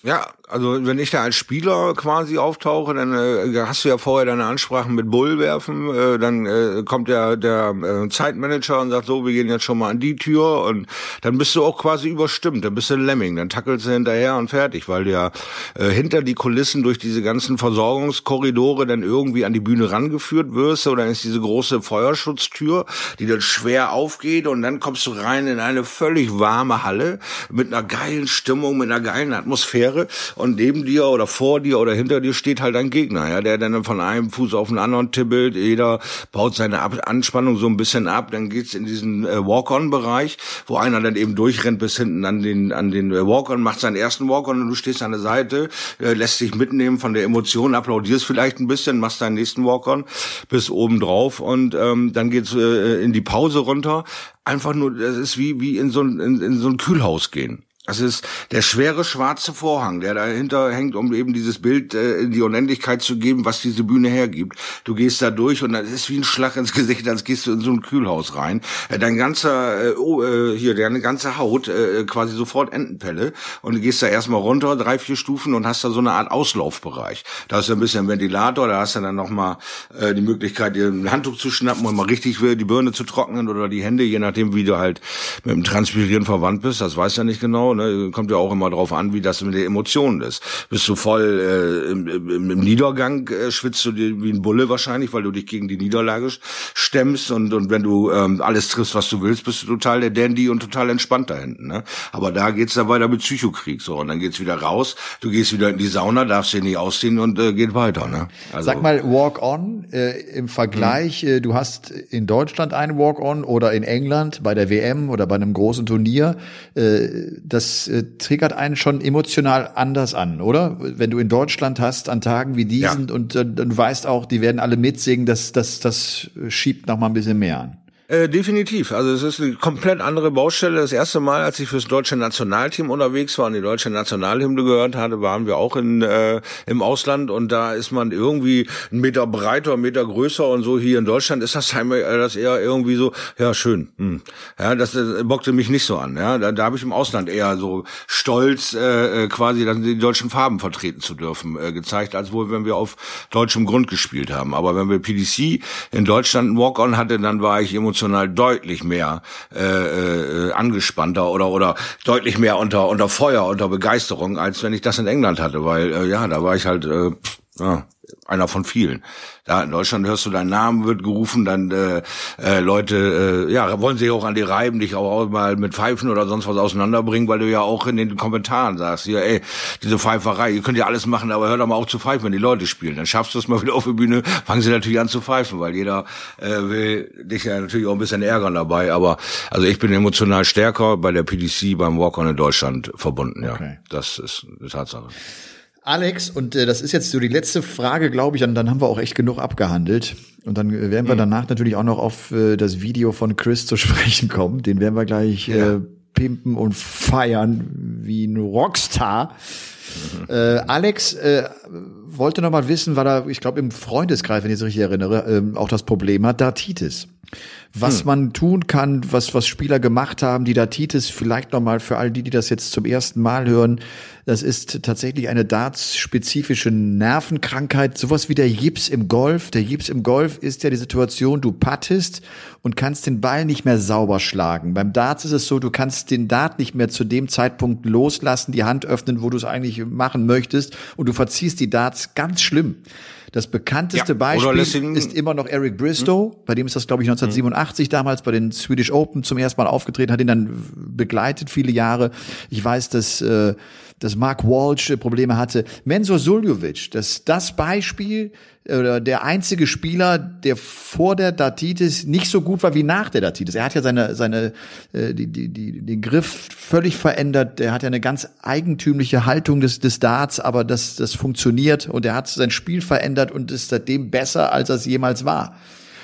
ja, also wenn ich da als Spieler quasi auftauche, dann äh, hast du ja vorher deine Ansprachen mit Bull werfen, äh, dann äh, kommt der der äh, Zeitmanager und sagt so, wir gehen jetzt schon mal an die Tür und dann bist du auch quasi überstimmt, dann bist du Lemming, dann tackelst du hinterher und fertig, weil du ja äh, hinter die Kulissen durch diese ganzen Versorgungskorridore dann irgendwie an die Bühne rangeführt wirst. Oder ist diese große Feuerschutztür, die dann schwer aufgeht und dann kommst du rein in eine völlig warme Halle mit einer geilen Stimmung, mit einer geilen Atmosphäre und neben dir oder vor dir oder hinter dir steht halt ein Gegner, ja, der dann von einem Fuß auf den anderen tippelt, jeder baut seine ab Anspannung so ein bisschen ab, dann geht's in diesen äh, Walk-on-Bereich, wo einer dann eben durchrennt bis hinten an den an den äh, Walk-on, macht seinen ersten Walk-on und du stehst an der Seite, äh, lässt dich mitnehmen von der Emotion, applaudierst vielleicht ein bisschen, machst deinen nächsten Walk-on bis oben drauf und ähm, dann geht's äh, in die Pause runter. Einfach nur, das ist wie wie in so ein in, in so ein Kühlhaus gehen. Das ist der schwere schwarze Vorhang, der dahinter hängt, um eben dieses Bild äh, in die Unendlichkeit zu geben, was diese Bühne hergibt. Du gehst da durch und das ist wie ein Schlag ins Gesicht, als gehst du in so ein Kühlhaus rein. Äh, dein ganzer, äh, oh, äh, hier, deine ganze Haut äh, quasi sofort Entenpelle und du gehst da erstmal runter, drei, vier Stufen und hast da so eine Art Auslaufbereich. Da hast du ein bisschen Ventilator, da hast du dann nochmal äh, die Möglichkeit, dir ein Handtuch zu schnappen und mal richtig die Birne zu trocknen oder die Hände, je nachdem, wie du halt mit dem Transpirieren verwandt bist. Das weiß ja nicht genau ne? Kommt ja auch immer drauf an, wie das mit den Emotionen ist. Bist du voll äh, im, im, im Niedergang, äh, schwitzt du dir wie ein Bulle wahrscheinlich, weil du dich gegen die Niederlage stemmst und, und wenn du ähm, alles triffst, was du willst, bist du total der Dandy und total entspannt da hinten. Ne? Aber da geht's dann weiter mit Psychokrieg so und dann geht's wieder raus, du gehst wieder in die Sauna, darfst dir nicht ausziehen und äh, geht weiter. Ne? Also, Sag mal, Walk-on äh, im Vergleich, hm. äh, du hast in Deutschland einen Walk-on oder in England bei der WM oder bei einem großen Turnier, äh, das äh, triggert einen schon emotional anders an, oder? Wenn du in Deutschland hast an Tagen wie diesen ja. und äh, du weißt auch, die werden alle mitsingen, das, das, das schiebt noch mal ein bisschen mehr an. Äh, definitiv. Also es ist eine komplett andere Baustelle. Das erste Mal, als ich fürs deutsche Nationalteam unterwegs war und die deutsche Nationalhymne gehört hatte, waren wir auch in, äh, im Ausland und da ist man irgendwie einen Meter breiter, einen Meter größer und so. Hier in Deutschland ist das, das eher irgendwie so, ja schön. Hm. Ja, das, das bockte mich nicht so an. Ja, da, da habe ich im Ausland eher so stolz äh, äh quasi dann die deutschen Farben vertreten zu dürfen äh, gezeigt, als wohl wenn wir auf deutschem Grund gespielt haben. Aber wenn wir PDC in Deutschland ein Walk-on hatte, dann war ich emotional emotional deutlich mehr äh, äh, angespannter oder oder deutlich mehr unter unter Feuer, unter Begeisterung, als wenn ich das in England hatte, weil äh, ja, da war ich halt äh, ja, einer von vielen. Da in Deutschland hörst du deinen Namen wird gerufen, dann äh, äh, Leute äh, ja wollen sich auch an dir reiben, dich auch mal mit Pfeifen oder sonst was auseinanderbringen, weil du ja auch in den Kommentaren sagst, hier, ey, diese Pfeiferei, ihr könnt ja alles machen, aber hört doch mal auch zu pfeifen, wenn die Leute spielen. Dann schaffst du es mal wieder auf der Bühne, fangen sie natürlich an zu pfeifen, weil jeder äh, will dich ja natürlich auch ein bisschen ärgern dabei. Aber also ich bin emotional stärker bei der PDC beim Walk-on in Deutschland verbunden, ja. Okay. Das ist eine Tatsache. Alex, und äh, das ist jetzt so die letzte Frage, glaube ich, und dann haben wir auch echt genug abgehandelt. Und dann werden wir mhm. danach natürlich auch noch auf äh, das Video von Chris zu sprechen kommen. Den werden wir gleich ja. äh, pimpen und feiern wie ein Rockstar. Mhm. Äh, Alex äh, wollte noch mal wissen, weil er, ich glaube, im Freundeskreis, wenn ich es richtig erinnere, äh, auch das Problem hat, Datitis was hm. man tun kann, was, was Spieler gemacht haben, die Datitis, vielleicht nochmal für all die, die das jetzt zum ersten Mal hören, das ist tatsächlich eine darts-spezifische Nervenkrankheit, sowas wie der Jips im Golf. Der Jips im Golf ist ja die Situation, du pattest und kannst den Ball nicht mehr sauber schlagen. Beim Darts ist es so, du kannst den Dart nicht mehr zu dem Zeitpunkt loslassen, die Hand öffnen, wo du es eigentlich machen möchtest und du verziehst die Darts ganz schlimm. Das bekannteste ja, Beispiel ist immer noch Eric Bristow, hm? bei dem ist das, glaube ich, 1987 hm. damals bei den Swedish Open zum ersten Mal aufgetreten, hat ihn dann begleitet viele Jahre. Ich weiß, dass äh, dass Mark Walsh Probleme hatte. Mensur Suljovic, das das Beispiel oder der einzige Spieler, der vor der Datitis nicht so gut war wie nach der Datitis. Er hat ja seine seine äh, die, die, die, den Griff völlig verändert. Er hat ja eine ganz eigentümliche Haltung des des Darts, aber das das funktioniert und er hat sein Spiel verändert und ist seitdem besser als er es jemals war.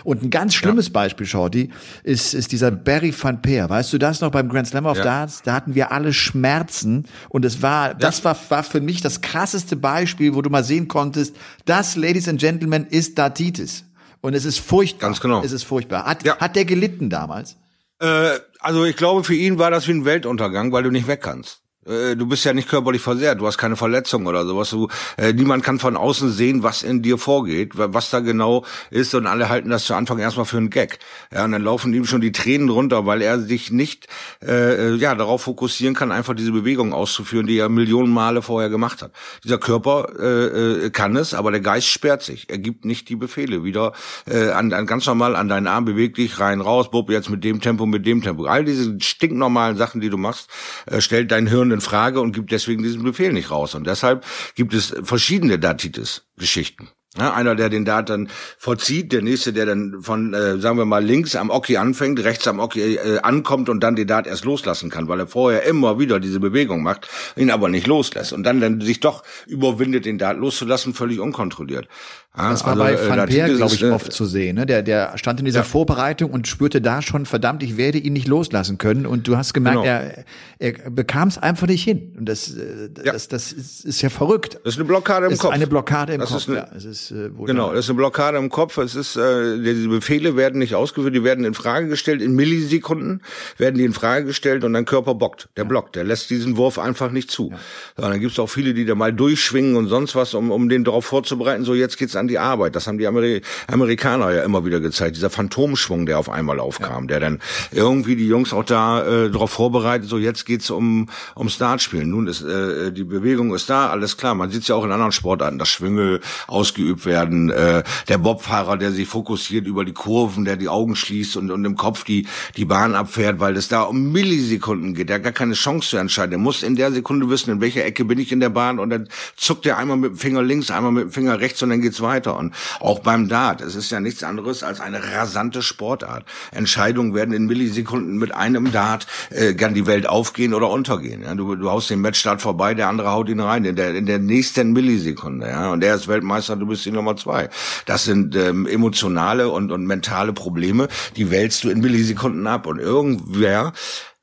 Und ein ganz schlimmes ja. Beispiel, Shorty, ist, ist dieser Barry van Peer. Weißt du das noch beim Grand Slam of ja. Darts? Da hatten wir alle Schmerzen und es war, das war, war für mich das krasseste Beispiel, wo du mal sehen konntest, das, Ladies and Gentlemen, ist Datitis. Und es ist furchtbar. Ganz genau. Es ist furchtbar. Hat, ja. hat der gelitten damals? Äh, also ich glaube, für ihn war das wie ein Weltuntergang, weil du nicht weg kannst. Äh, du bist ja nicht körperlich versehrt, du hast keine Verletzung oder sowas. Du, äh, niemand kann von außen sehen, was in dir vorgeht, was da genau ist. Und alle halten das zu Anfang erstmal für einen Gag. Ja, und dann laufen ihm schon die Tränen runter, weil er sich nicht äh, ja darauf fokussieren kann, einfach diese Bewegung auszuführen, die er Millionen Male vorher gemacht hat. Dieser Körper äh, äh, kann es, aber der Geist sperrt sich. Er gibt nicht die Befehle. Wieder äh, an, an ganz normal an deinen Arm beweg dich rein, raus, bub, jetzt mit dem Tempo, mit dem Tempo. All diese stinknormalen Sachen, die du machst, äh, stellt dein Hirn in Frage und gibt deswegen diesen Befehl nicht raus. Und deshalb gibt es verschiedene Datitis-Geschichten. Ja, einer, der den Dart dann vollzieht, der nächste, der dann von, äh, sagen wir mal, links am Oki anfängt, rechts am Oki äh, ankommt und dann den Dart erst loslassen kann, weil er vorher immer wieder diese Bewegung macht, ihn aber nicht loslässt und dann, dann sich doch überwindet, den Dart loszulassen, völlig unkontrolliert. Ja, das war also, bei äh, Van Peer, glaube ich, oft zu sehen. Ne? Der, der stand in dieser ja. Vorbereitung und spürte da schon, verdammt, ich werde ihn nicht loslassen können. Und du hast gemerkt, genau. er, er bekam es einfach nicht hin. Und das, äh, ja. das, das ist, ist ja verrückt. Das ist eine Blockade im das Kopf. Ist eine Blockade im das Kopf. Ist eine, ja. Es ist, äh, genau, das ist eine Blockade im Kopf. Es ist, äh, diese Befehle werden nicht ausgeführt, die werden in Frage gestellt. In Millisekunden werden die in Frage gestellt und dein Körper bockt. Der blockt, der lässt diesen Wurf einfach nicht zu. Ja. So, dann gibt es auch viele, die da mal durchschwingen und sonst was, um, um den darauf vorzubereiten. So, jetzt geht's an die Arbeit. Das haben die Ameri Amerikaner ja immer wieder gezeigt, dieser Phantomschwung, der auf einmal aufkam, ja. der dann irgendwie die Jungs auch da äh, darauf vorbereitet, so jetzt geht's um um Startspielen. Nun ist äh, die Bewegung ist da, alles klar. Man sieht ja auch in anderen Sportarten, dass Schwünge ausgeübt werden, äh, der Bobfahrer, der sich fokussiert über die Kurven, der die Augen schließt und, und im Kopf die die Bahn abfährt, weil es da um Millisekunden geht. Der hat gar keine Chance zu entscheiden. Der muss in der Sekunde wissen, in welcher Ecke bin ich in der Bahn und dann zuckt er einmal mit dem Finger links, einmal mit dem Finger rechts und dann geht's weiter. Und auch beim Dart. Es ist ja nichts anderes als eine rasante Sportart. Entscheidungen werden in Millisekunden mit einem Dart, äh, die Welt aufgehen oder untergehen. Ja, du, du haust den Matchstart vorbei, der andere haut ihn rein in der, in der nächsten Millisekunde. Ja, und er ist Weltmeister, du bist bist die Nummer zwei. Das sind ähm, emotionale und, und mentale Probleme, die wälzt du in Millisekunden ab. Und irgendwer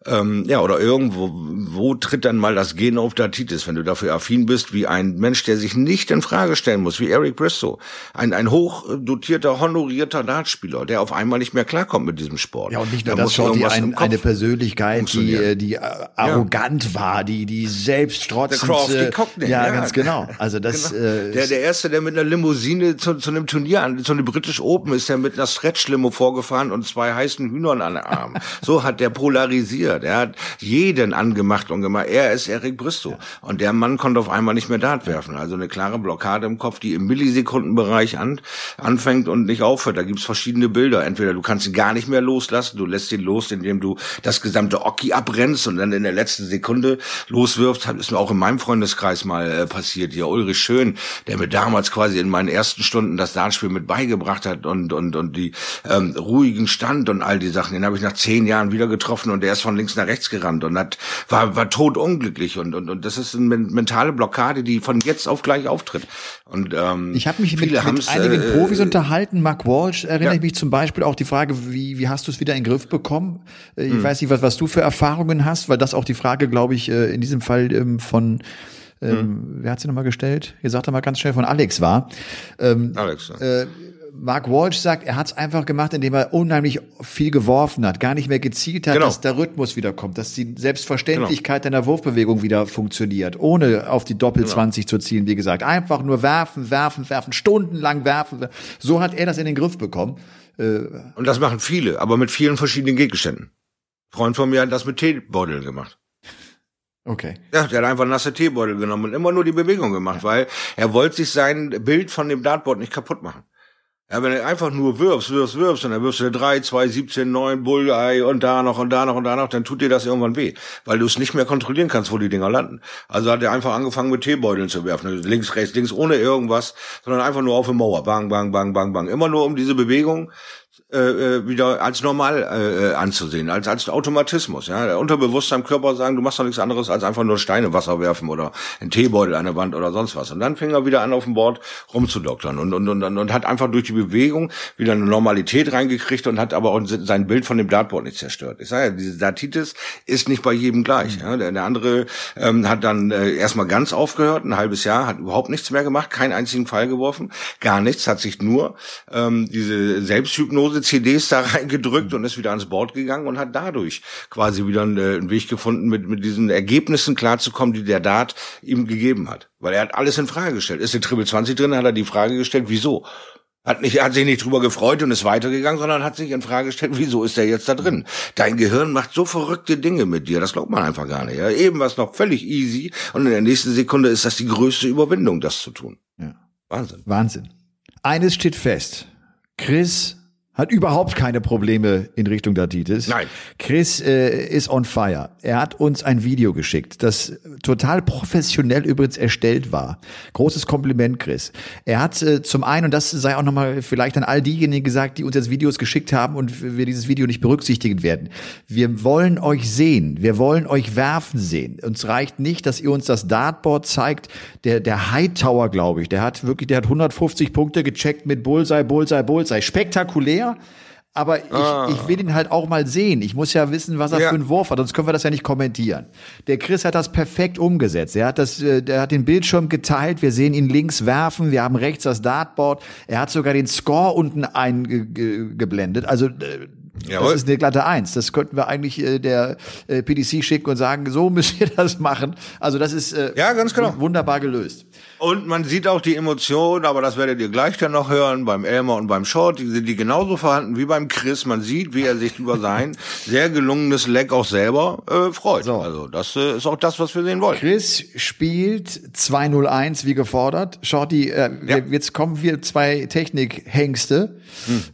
ähm, ja, oder irgendwo, wo tritt dann mal das Gen auf Datitis, wenn du dafür affin bist, wie ein Mensch, der sich nicht in Frage stellen muss, wie Eric Bristow. Ein, ein hochdotierter, honorierter Dartspieler, der auf einmal nicht mehr klarkommt mit diesem Sport. Ja, und nicht nur Da das, im ein, eine Persönlichkeit, die, äh, die äh, arrogant war, die, die selbststrotzend. Der Crofty äh, Cockney, ja, ja. ganz genau. Also das, Genau. äh, der, der erste, der mit einer Limousine zu, zu einem Turnier an, zu einem British Open ist, der mit einer Stretch-Limo vorgefahren und zwei heißen Hühnern an den Armen. so hat der polarisiert. Er hat jeden angemacht und gemacht. Er ist Eric Bristow. Und der Mann konnte auf einmal nicht mehr Dart werfen. Also eine klare Blockade im Kopf, die im Millisekundenbereich an, anfängt und nicht aufhört. Da gibt's verschiedene Bilder. Entweder du kannst ihn gar nicht mehr loslassen, du lässt ihn los, indem du das gesamte Oki abrennst und dann in der letzten Sekunde loswirfst. Hat ist mir auch in meinem Freundeskreis mal äh, passiert. Ja, Ulrich Schön, der mir damals quasi in meinen ersten Stunden das Dartspiel mit beigebracht hat und und und die ähm, ruhigen Stand und all die Sachen. Den habe ich nach zehn Jahren wieder getroffen und der ist von links nach rechts gerannt und hat war war totunglücklich und und und das ist eine men- mentale Blockade, die von jetzt auf gleich auftritt. Und ähm, Ich habe mich mit, mit haben's, einigen äh, Profis unterhalten. Mark Walsh erinnere ja. ich mich zum Beispiel auch die Frage, wie, wie hast du es wieder in den Griff bekommen? Äh. Ich weiß nicht, was, was du für Erfahrungen hast, weil das auch die Frage, glaube ich, äh, in diesem Fall ähm, von ähm, Hm. wer hat sie nochmal gestellt? Ihr sagt mal ganz schnell von Alex war. Ähm, Alex. ja. äh, Mark Walsh sagt, er hat es einfach gemacht, indem er unheimlich viel geworfen hat, gar nicht mehr gezielt hat, Genau. dass der Rhythmus wiederkommt, dass die Selbstverständlichkeit deiner Wurfbewegung wieder funktioniert, ohne auf die Doppel 20 zu zielen, wie gesagt. Einfach nur werfen, werfen, werfen, stundenlang werfen. So hat er das in den Griff bekommen. Und das machen viele, aber mit vielen verschiedenen Gegenständen. Ein Freund von mir hat das mit Teebeuteln gemacht. Okay. Ja, der hat einfach nasse Teebeutel genommen und immer nur die Bewegung gemacht, weil er wollte sich sein Bild von dem Dartboard nicht kaputt machen. Ja, wenn du einfach nur wirfst, wirfst, wirfst und dann wirfst du 3, 2, 17, 9, Bullseye und da noch und da noch und da noch, dann tut dir das irgendwann weh, weil du es nicht mehr kontrollieren kannst, wo die Dinger landen. Also hat er einfach angefangen mit Teebeuteln zu werfen, Also links, rechts, links, ohne irgendwas, sondern einfach nur auf die Mauer, bang, bang, bang, bang, bang. Immer nur um diese Bewegung äh, äh, wieder als normal äh, äh, anzusehen, als als Automatismus. Ja, der Unterbewusstsein im Körper sagen, du machst doch nichts anderes als einfach nur Steine Wasser werfen oder einen Teebeutel an der Wand oder sonst was. Und dann fing er wieder an, auf dem Board rumzudoktern und und und und, hat einfach durch die Bewegung wieder eine Normalität reingekriegt und hat aber auch sein Bild von dem Dartboard nicht zerstört. Ich sage ja, diese Dartitis ist nicht bei jedem gleich. Ja, der, der andere ähm, hat dann äh, erstmal ganz aufgehört, ein halbes Jahr, hat überhaupt nichts mehr gemacht, keinen einzigen Fall geworfen, gar nichts, hat sich nur ähm, diese Selbsthypnose CDs da reingedrückt und ist wieder ans Board gegangen und hat dadurch quasi wieder einen, äh, einen Weg gefunden, mit, mit diesen Ergebnissen klarzukommen, die der Dart ihm gegeben hat. Weil er hat alles in Frage gestellt. Ist der Triple 20 drin, hat er die Frage gestellt, wieso? Hat, nicht, hat sich nicht drüber gefreut und ist weitergegangen, sondern hat sich in Frage gestellt, wieso ist der jetzt da drin? Dein Gehirn macht so verrückte Dinge mit dir, das glaubt man einfach gar nicht. Ja? Eben war es noch völlig easy und in der nächsten Sekunde ist das die größte Überwindung, das zu tun. Ja. Wahnsinn. Wahnsinn. Eines steht fest. Chris hat überhaupt keine Probleme in Richtung Datitis. Nein. Chris äh, ist on fire. Er hat uns ein Video geschickt, das total professionell übrigens erstellt war. Großes Kompliment, Chris. Er hat äh, zum einen, und das sei auch nochmal vielleicht an all diejenigen gesagt, die uns jetzt Videos geschickt haben und wir dieses Video nicht berücksichtigen werden. Wir wollen euch sehen. Wir wollen euch werfen sehen. Uns reicht nicht, dass ihr uns das Dartboard zeigt. Der, der Hightower, glaube ich, der hat wirklich, der hat 150 Punkte gecheckt mit Bullseye, Bullseye, Bullseye. Spektakulär. Aber ich, ich will ihn halt auch mal sehen. Ich muss ja wissen, was er Ja. für einen Wurf hat, sonst können wir das ja nicht kommentieren. Der Chris hat das perfekt umgesetzt. Er hat das, äh, der hat den Bildschirm geteilt. Wir sehen ihn links werfen. Wir haben rechts das Dartboard. Er hat sogar den Score unten eingeblendet. Also äh, das Jawohl. ist eine glatte Eins. Das könnten wir eigentlich äh, der äh, PDC schicken und sagen, so müsst ihr das machen. Also das ist äh, Ja, ganz genau. wunderbar gelöst. Und man sieht auch die Emotionen, aber das werdet ihr gleich dann noch hören, beim Elmer und beim Short, die sind die genauso vorhanden wie beim Chris. Man sieht, wie er sich über sein sehr gelungenes Leck auch selber äh, freut. So. Also das äh, ist auch das, was wir sehen wollen. Chris spielt 2-0-1 wie gefordert. Shorty, äh, Ja. jetzt kommen wir zwei Technik-Hengste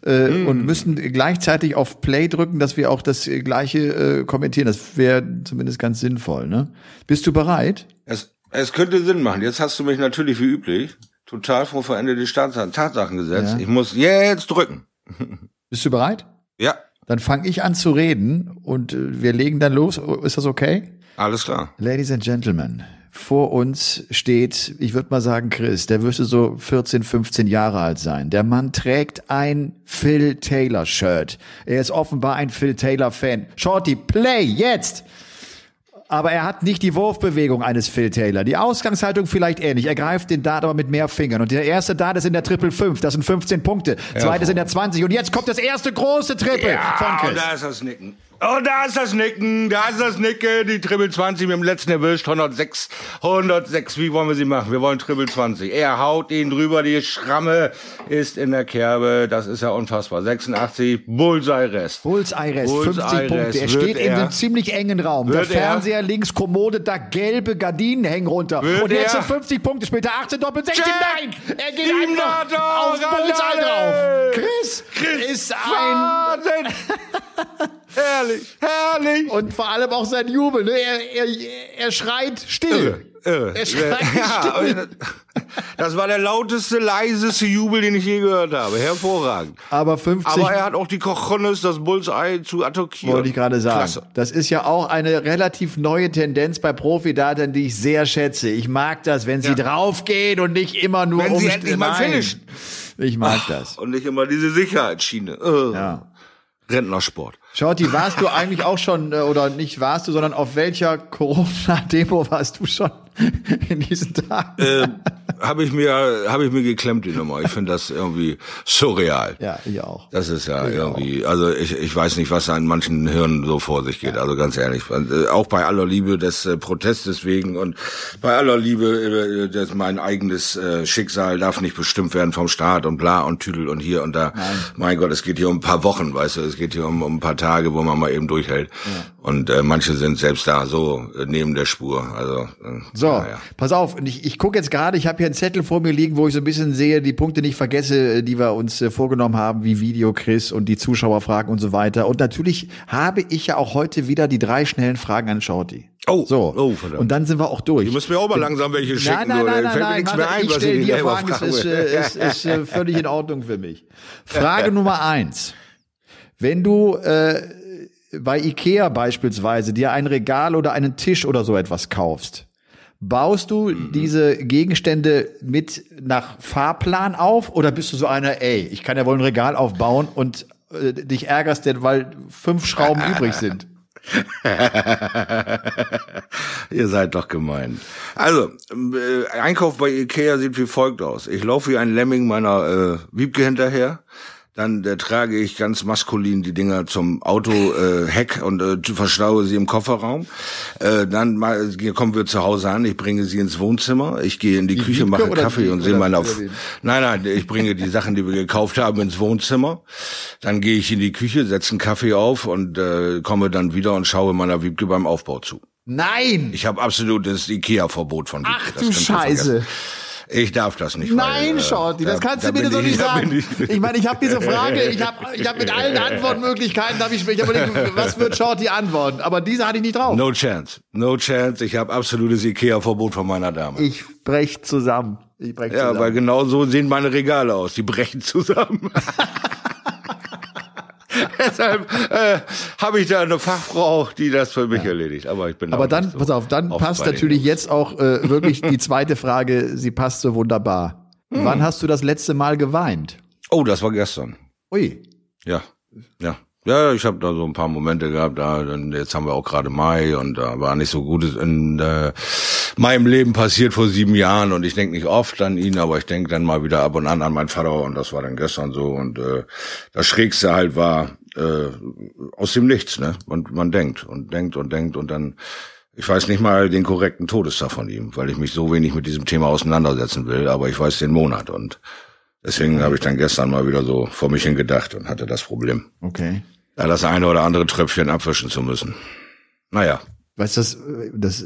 äh, und müssen gleichzeitig auf Play drücken, dass wir auch das äh, gleiche äh, kommentieren. Das wäre zumindest ganz sinnvoll. Ne? Bist du bereit? Es, es könnte Sinn machen. Jetzt hast du mich natürlich wie üblich total vor veränderte Tatsachen, Tatsachen gesetzt. Ja. Ich muss jetzt drücken. Bist du bereit? Ja, Dann fange ich an zu reden und äh, wir legen dann los. Ist das okay? alles klar. Ladies and Gentlemen, vor uns steht, ich würde mal sagen, Chris, der müsste so 14, 15 Jahre alt sein. Der Mann trägt ein Phil Taylor Shirt. Er ist offenbar ein Phil Taylor Fan. Shorty, play jetzt! Aber er hat nicht die Wurfbewegung eines Phil Taylor. Die Ausgangshaltung vielleicht ähnlich. Er greift den Dart aber mit mehr Fingern. Und der erste Dart ist in der Triple 5. Das sind 15 Punkte. Zweite ist in der 20. Und jetzt kommt das erste große Triple von und Chris. da ist das Nicken. Oh, da ist das Nicken, da ist das Nicken, die Triple 20 mit dem letzten erwischt, 106, 106, wie wollen wir sie machen? Wir wollen Triple 20. Er haut ihn drüber, die Schramme ist in der Kerbe, das ist ja unfassbar. 86, Bullseye-Rest. Bullseye-Rest, 50 Bullseye-Rest. Punkte. Er steht in er- einem ziemlich engen Raum. Der Wird er- Fernseher links, Kommode, da gelbe Gardinen hängen runter. Und jetzt er- sind 50 Punkte später, 18 Doppel 16. Check! Nein! Er geht einfach auf Bullseye drauf. Chris, Chris, ist ein... Herrlich, herrlich! Und vor allem auch sein Jubel. Ne? Er, er, er schreit still. Irre. Er schreit ja, still. das war der lauteste, leiseste Jubel, den ich je gehört habe. Hervorragend. Aber 50 Aber er hat auch die Cojones, das Bullseye zu attackieren. Wollte ich gerade sagen. Klasse. Das ist ja auch eine relativ neue Tendenz bei Profidatern, die ich sehr schätze. Ich mag das, wenn sie draufgehen und nicht immer nur Wenn sie umst- endlich mal finishen. Ich mag das. Und nicht immer diese Sicherheitsschiene. Äh. Ja. Rentnersport. Schauti, warst du eigentlich auch schon, äh, oder nicht warst du, sondern auf welcher Corona-Demo warst du schon in diesen Tagen? Äh, habe ich mir, habe ich mir geklemmt die Nummer. Ich finde das irgendwie surreal. ja, ich auch. Das ist ja irgendwie, also ich, ich weiß nicht, was da in manchen Hirnen so vor sich geht. Also ganz ehrlich, äh, auch bei aller Liebe des äh, Protestes wegen und bei aller Liebe, äh, dass mein eigenes äh, Schicksal darf nicht bestimmt werden vom Staat und bla und Tüdel und hier und da. Mein Gott, es geht hier um ein paar Wochen, weißt du, es geht hier um, um ein paar Tage, wo man mal eben durchhält. Und äh, manche sind selbst da so neben der Spur. Also äh, So, naja. pass auf, und ich, ich gucke jetzt gerade, ich habe hier einen Zettel vor mir liegen, wo ich so ein bisschen sehe, die Punkte nicht vergesse, äh, die wir uns äh, vorgenommen haben, wie Video, Chris und die Zuschauerfragen und so weiter. Und natürlich habe ich ja auch heute wieder die drei schnellen Fragen an Shorty. Oh, so. oh, verdammt. und dann sind wir auch durch. Du musst mir auch mal langsam welche schicken. Nein, nein, nein, nein, nein, nichts mehr ein, ich was stelle ich dir Fragen, es fragen ist, will. äh, ist, ist äh, völlig in Ordnung für mich. Frage Nummer eins. Wenn du äh, bei Ikea beispielsweise dir ein Regal oder einen Tisch oder so etwas kaufst, baust du Mhm. diese Gegenstände mit nach Fahrplan auf oder bist du so einer, ey, ich kann ja wohl ein Regal aufbauen und äh, dich ärgerst, denn weil fünf Schrauben übrig sind? Ihr seid doch gemein. Also, äh, Einkauf bei Ikea sieht wie folgt aus. Ich laufe wie ein Lemming meiner äh, Wiebke hinterher. Dann äh, trage ich ganz maskulin die Dinger zum Auto äh, Heck und äh, verstaue sie im Kofferraum. Äh, dann mal, kommen wir zu Hause an. Ich bringe sie ins Wohnzimmer. Ich gehe in die, Küche, Wiebke mache Kaffee die- und sehe oder auf. Nein, nein, ich bringe die Sachen, die wir gekauft haben, ins Wohnzimmer. Dann gehe ich in die Küche, setze einen Kaffee auf und äh, komme dann wieder und schaue meiner Wiebke beim Aufbau zu. Nein! Ich habe absolutes Ikea-Verbot von Wiebke. Ach du Scheiße. Ich darf das nicht. Nein, weil, äh, Shorty, das da- kannst da du doch ich- nicht sagen. ich- Ich meine, ich habe diese Frage, ich habe ich hab mit allen Antwortmöglichkeiten, hab ich, ich hab überlegt, was wird Shorty antworten? Aber diese hatte ich nicht drauf. No chance. No chance. Ich habe absolutes Ikea-Verbot von meiner Dame. Ich brech zusammen. Ich brech ja, zusammen. weil genau so sehen meine Regale aus. Die brechen zusammen. Deshalb äh, habe ich da eine Fachfrau, die das für mich erledigt. Aber ich bin Aber dann, so pass auf, dann passt natürlich jetzt auch äh, wirklich die zweite Frage, sie passt so wunderbar. Hm. Wann hast du das letzte Mal geweint? Oh, das war gestern. Ui. Ja, ja. Ja, ich habe da so ein paar Momente gehabt, da jetzt haben wir auch gerade Mai und da war nicht so Gutes in äh, meinem Leben passiert vor sieben Jahren und ich denke nicht oft an ihn, aber ich denke dann mal wieder ab und an an meinen Vater und das war dann gestern so und äh, das Schrägste halt war äh, aus dem Nichts, ne? Und man denkt und denkt und denkt und dann ich weiß nicht mal den korrekten Todestag von ihm, weil ich mich so wenig mit diesem Thema auseinandersetzen will, aber ich weiß den Monat und deswegen habe ich dann gestern mal wieder so vor mich hin gedacht und hatte das Problem Okay. da das eine oder andere Tröpfchen abwischen zu müssen. Naja, Weißt du, das, das,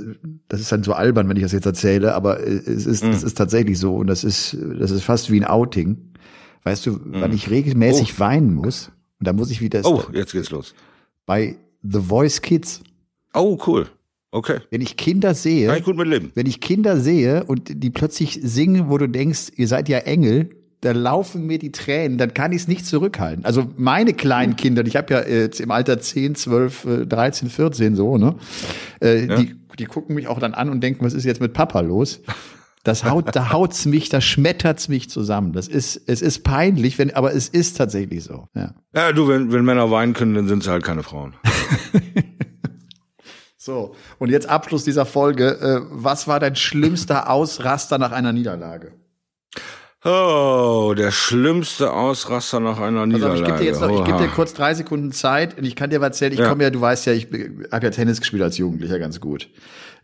das ist dann so albern, wenn ich das jetzt erzähle, aber es ist, Mhm. es ist tatsächlich so und das ist, das ist fast wie ein Outing. Weißt du, wann ich regelmäßig weinen muss, und da muss ich wieder Mhm. oh, jetzt geht's los. bei The Voice Kids. Oh, cool. Okay. Wenn ich Kinder sehe, Kann ich gut mit leben. wenn ich Kinder sehe und die plötzlich singen, wo du denkst, ihr seid ja Engel, da laufen mir die Tränen, dann kann ich es nicht zurückhalten. Also meine kleinen Kinder, ich habe ja jetzt im Alter 10, 12, 13, 14 so, ne? Äh, ja. die, die gucken mich auch dann an und denken, was ist jetzt mit Papa los? Das haut, da haut's mich, da schmettert's mich zusammen. Das ist, es ist peinlich, wenn, aber es ist tatsächlich so. Ja, ja du, wenn, wenn Männer weinen können, dann sind sie halt keine Frauen. so, und jetzt Abschluss dieser Folge. Äh, was war dein schlimmster Ausraster nach einer Niederlage? Oh, der schlimmste Ausraster nach einer Niederlage. Also, ich gebe dir jetzt noch, ich gebe dir kurz drei Sekunden Zeit und ich kann dir was erzählen. Ich ja. komme ja, du weißt ja, ich habe ja Tennis gespielt als Jugendlicher ganz gut.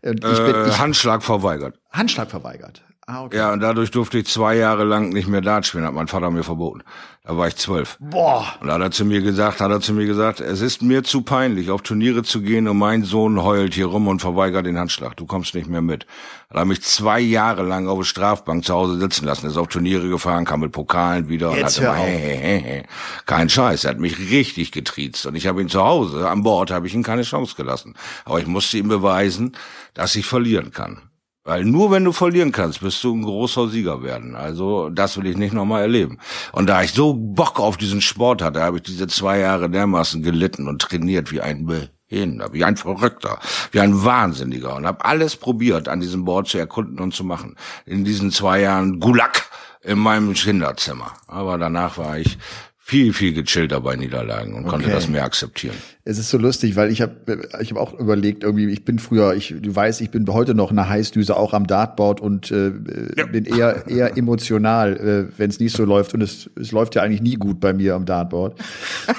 Und ich bin, äh, ich, Handschlag verweigert. Handschlag verweigert. Ah, okay. Ja, und dadurch durfte ich zwei Jahre lang nicht mehr Dart spielen, hat mein Vater mir verboten. Da war ich zwölf. Boah. Und da hat er zu mir gesagt, hat er zu mir gesagt, es ist mir zu peinlich, auf Turniere zu gehen und mein Sohn heult hier rum und verweigert den Handschlag. Du kommst nicht mehr mit. Hat er mich zwei Jahre lang auf der Strafbank zu Hause sitzen lassen, ist auf Turniere gefahren, kam mit Pokalen wieder Jetzt und hat immer, hey, hey, hey, hey. kein Scheiß, er hat mich richtig getriezt. Und ich habe ihn zu Hause, an Bord habe ich ihm keine Chance gelassen. Aber ich musste ihm beweisen, dass ich verlieren kann. Weil nur wenn du verlieren kannst, bist du ein großer Sieger werden. Also das will ich nicht nochmal erleben. Und da ich so Bock auf diesen Sport hatte, habe ich diese zwei Jahre dermaßen gelitten und trainiert wie ein Behinder, wie ein Verrückter, wie ein Wahnsinniger und habe alles probiert, an diesem Board zu erkunden und zu machen. In diesen zwei Jahren Gulag in meinem Kinderzimmer. Aber danach war ich viel, viel gechillter bei Niederlagen und okay. konnte das mehr akzeptieren. Es ist so lustig, weil ich habe ich hab auch überlegt, irgendwie, ich bin früher, ich, du weißt, ich bin heute noch eine Heißdüse, auch am Dartboard und äh, ja. bin eher, eher emotional, äh, wenn es nicht so läuft. Und es, es läuft ja eigentlich nie gut bei mir am Dartboard.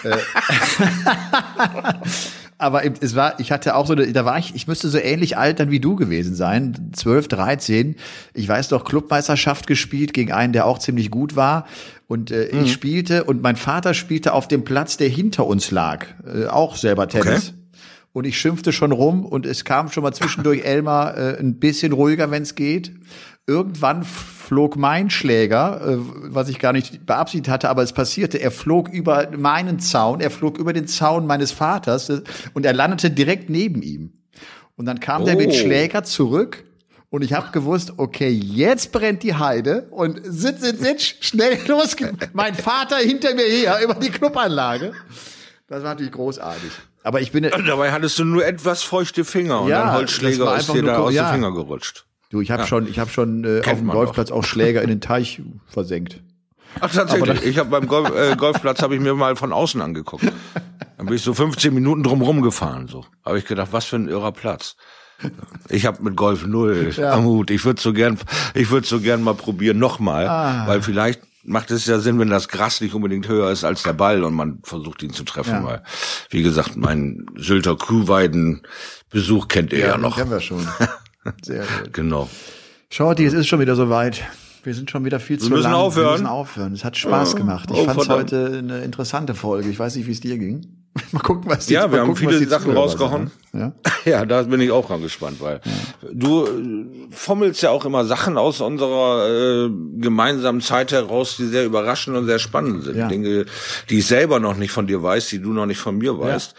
Äh, aber es war, ich hatte auch so, da war ich, ich müsste so ähnlich alt dann wie du gewesen sein, 12, 13. Ich weiß doch, Clubmeisterschaft gespielt gegen einen, der auch ziemlich gut war. Und äh, mhm. ich spielte und mein Vater spielte auf dem Platz, der hinter uns lag, äh, auch selber Tennis. Okay. Und ich schimpfte schon rum und es kam schon mal zwischendurch Elmar äh, ein bisschen ruhiger, wenn es geht. Irgendwann flog mein Schläger, äh, was ich gar nicht beabsichtigt hatte, aber es passierte. Er flog über meinen Zaun, er flog über den Zaun meines Vaters äh, und er landete direkt neben ihm. Und dann kam oh. der mit oh. Schläger zurück und ich habe gewusst, okay, jetzt brennt die Heide und sitz, sitz, sitz, schnell los. Mein Vater hinter mir her über die Clubanlage. Das war natürlich großartig. Aber ich bin. Dabei hattest du nur etwas feuchte Finger und ja, ein Holzschläger ist dir da aus ja. den Finger gerutscht. Du, ich habe ja. schon, ich habe schon äh, auf dem Golfplatz doch. auch Schläger in den Teich versenkt. Ach tatsächlich. ich habe beim Golf, äh, Golfplatz habe ich mir mal von außen angeguckt. Dann bin ich so 15 Minuten drumherum gefahren. So habe ich gedacht, was für ein irrer Platz. Ich habe mit Golf null ja. am Hut. Ich würde so gern, ich würde so gern mal probieren, nochmal, ah. weil vielleicht macht es ja Sinn, wenn das Gras nicht unbedingt höher ist als der Ball und man versucht ihn zu treffen, ja. weil, wie gesagt, mein Sylter Kuhweiden-Besuch kennt ihr ja, ja noch. kennen wir schon. Sehr gut. Genau. Shorty, es ist schon wieder soweit. Wir sind schon wieder viel zu wir müssen lang. Aufhören. Wir müssen aufhören. Es hat Spaß gemacht. Ich oh, fand es heute eine interessante Folge. Ich weiß nicht, wie es dir ging. mal gucken, was die Ja, wir haben gucken, viele Sachen rausgehauen. Ja? ja, da bin ich auch gespannt, weil ja. du äh, fummelst ja auch immer Sachen aus unserer äh, gemeinsamen Zeit heraus, die sehr überraschend und sehr spannend sind. Ja. Dinge, die ich selber noch nicht von dir weiß, die du noch nicht von mir weißt.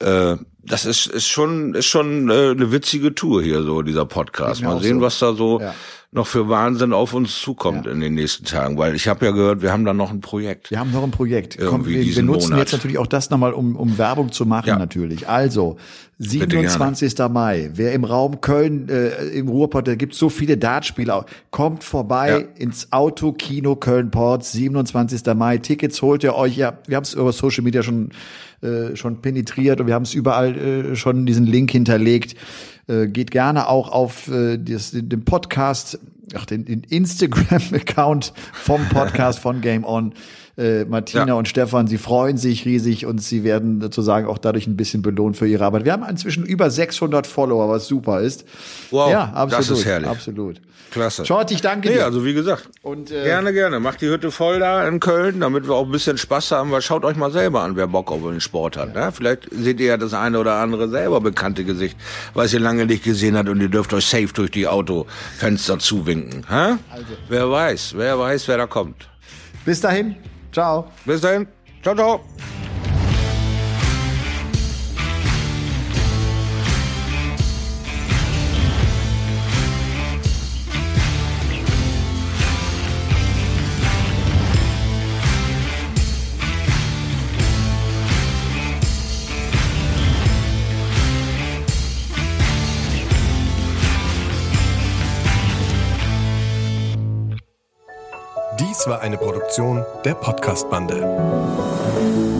Äh, das ist, ist schon, ist schon äh, eine witzige Tour hier, so dieser Podcast. Mal sehen, so. was da so ja noch für Wahnsinn auf uns zukommt ja. in den nächsten Tagen, weil ich habe ja gehört, wir haben da noch ein Projekt. Wir haben noch ein Projekt. Komm, wir, wir nutzen Monat. jetzt natürlich auch das nochmal, um, um Werbung zu machen ja. natürlich. Also, 27. Mai, wer im Raum Köln, äh, im Ruhrpott, da gibt so viele Dartspieler, kommt vorbei ins Autokino Köln-Port, 27. Mai. Tickets holt ihr euch, ja, wir haben es über Social Media schon, äh, schon penetriert und wir haben es überall äh, schon diesen Link hinterlegt. Äh, geht gerne auch auf äh, das, den Podcast, ach, den, den Instagram-Account vom Podcast von Game On. Äh, Martina ja. und Stefan, sie freuen sich riesig und sie werden sozusagen auch dadurch ein bisschen belohnt für ihre Arbeit. Wir haben inzwischen über 600 Follower, was super ist. Wow, ja, absolut, das ist herrlich. Absolut. Klasse. Short, ich danke nee, dir. also wie gesagt, und, äh, gerne, gerne. Macht die Hütte voll da in Köln, damit wir auch ein bisschen Spaß haben, weil schaut euch mal selber an, wer Bock auf den Sport hat. Ja. Ne? Vielleicht seht ihr ja das eine oder andere selber bekannte Gesicht, was ihr lange nicht gesehen habt und ihr dürft euch safe durch die Autofenster zuwinken. Ha? Also. Wer weiß, wer weiß, wer da kommt. Bis dahin. Ciao. Bis dahin. Ciao, ciao. Dies war eine Produktion der Podcast-Bande.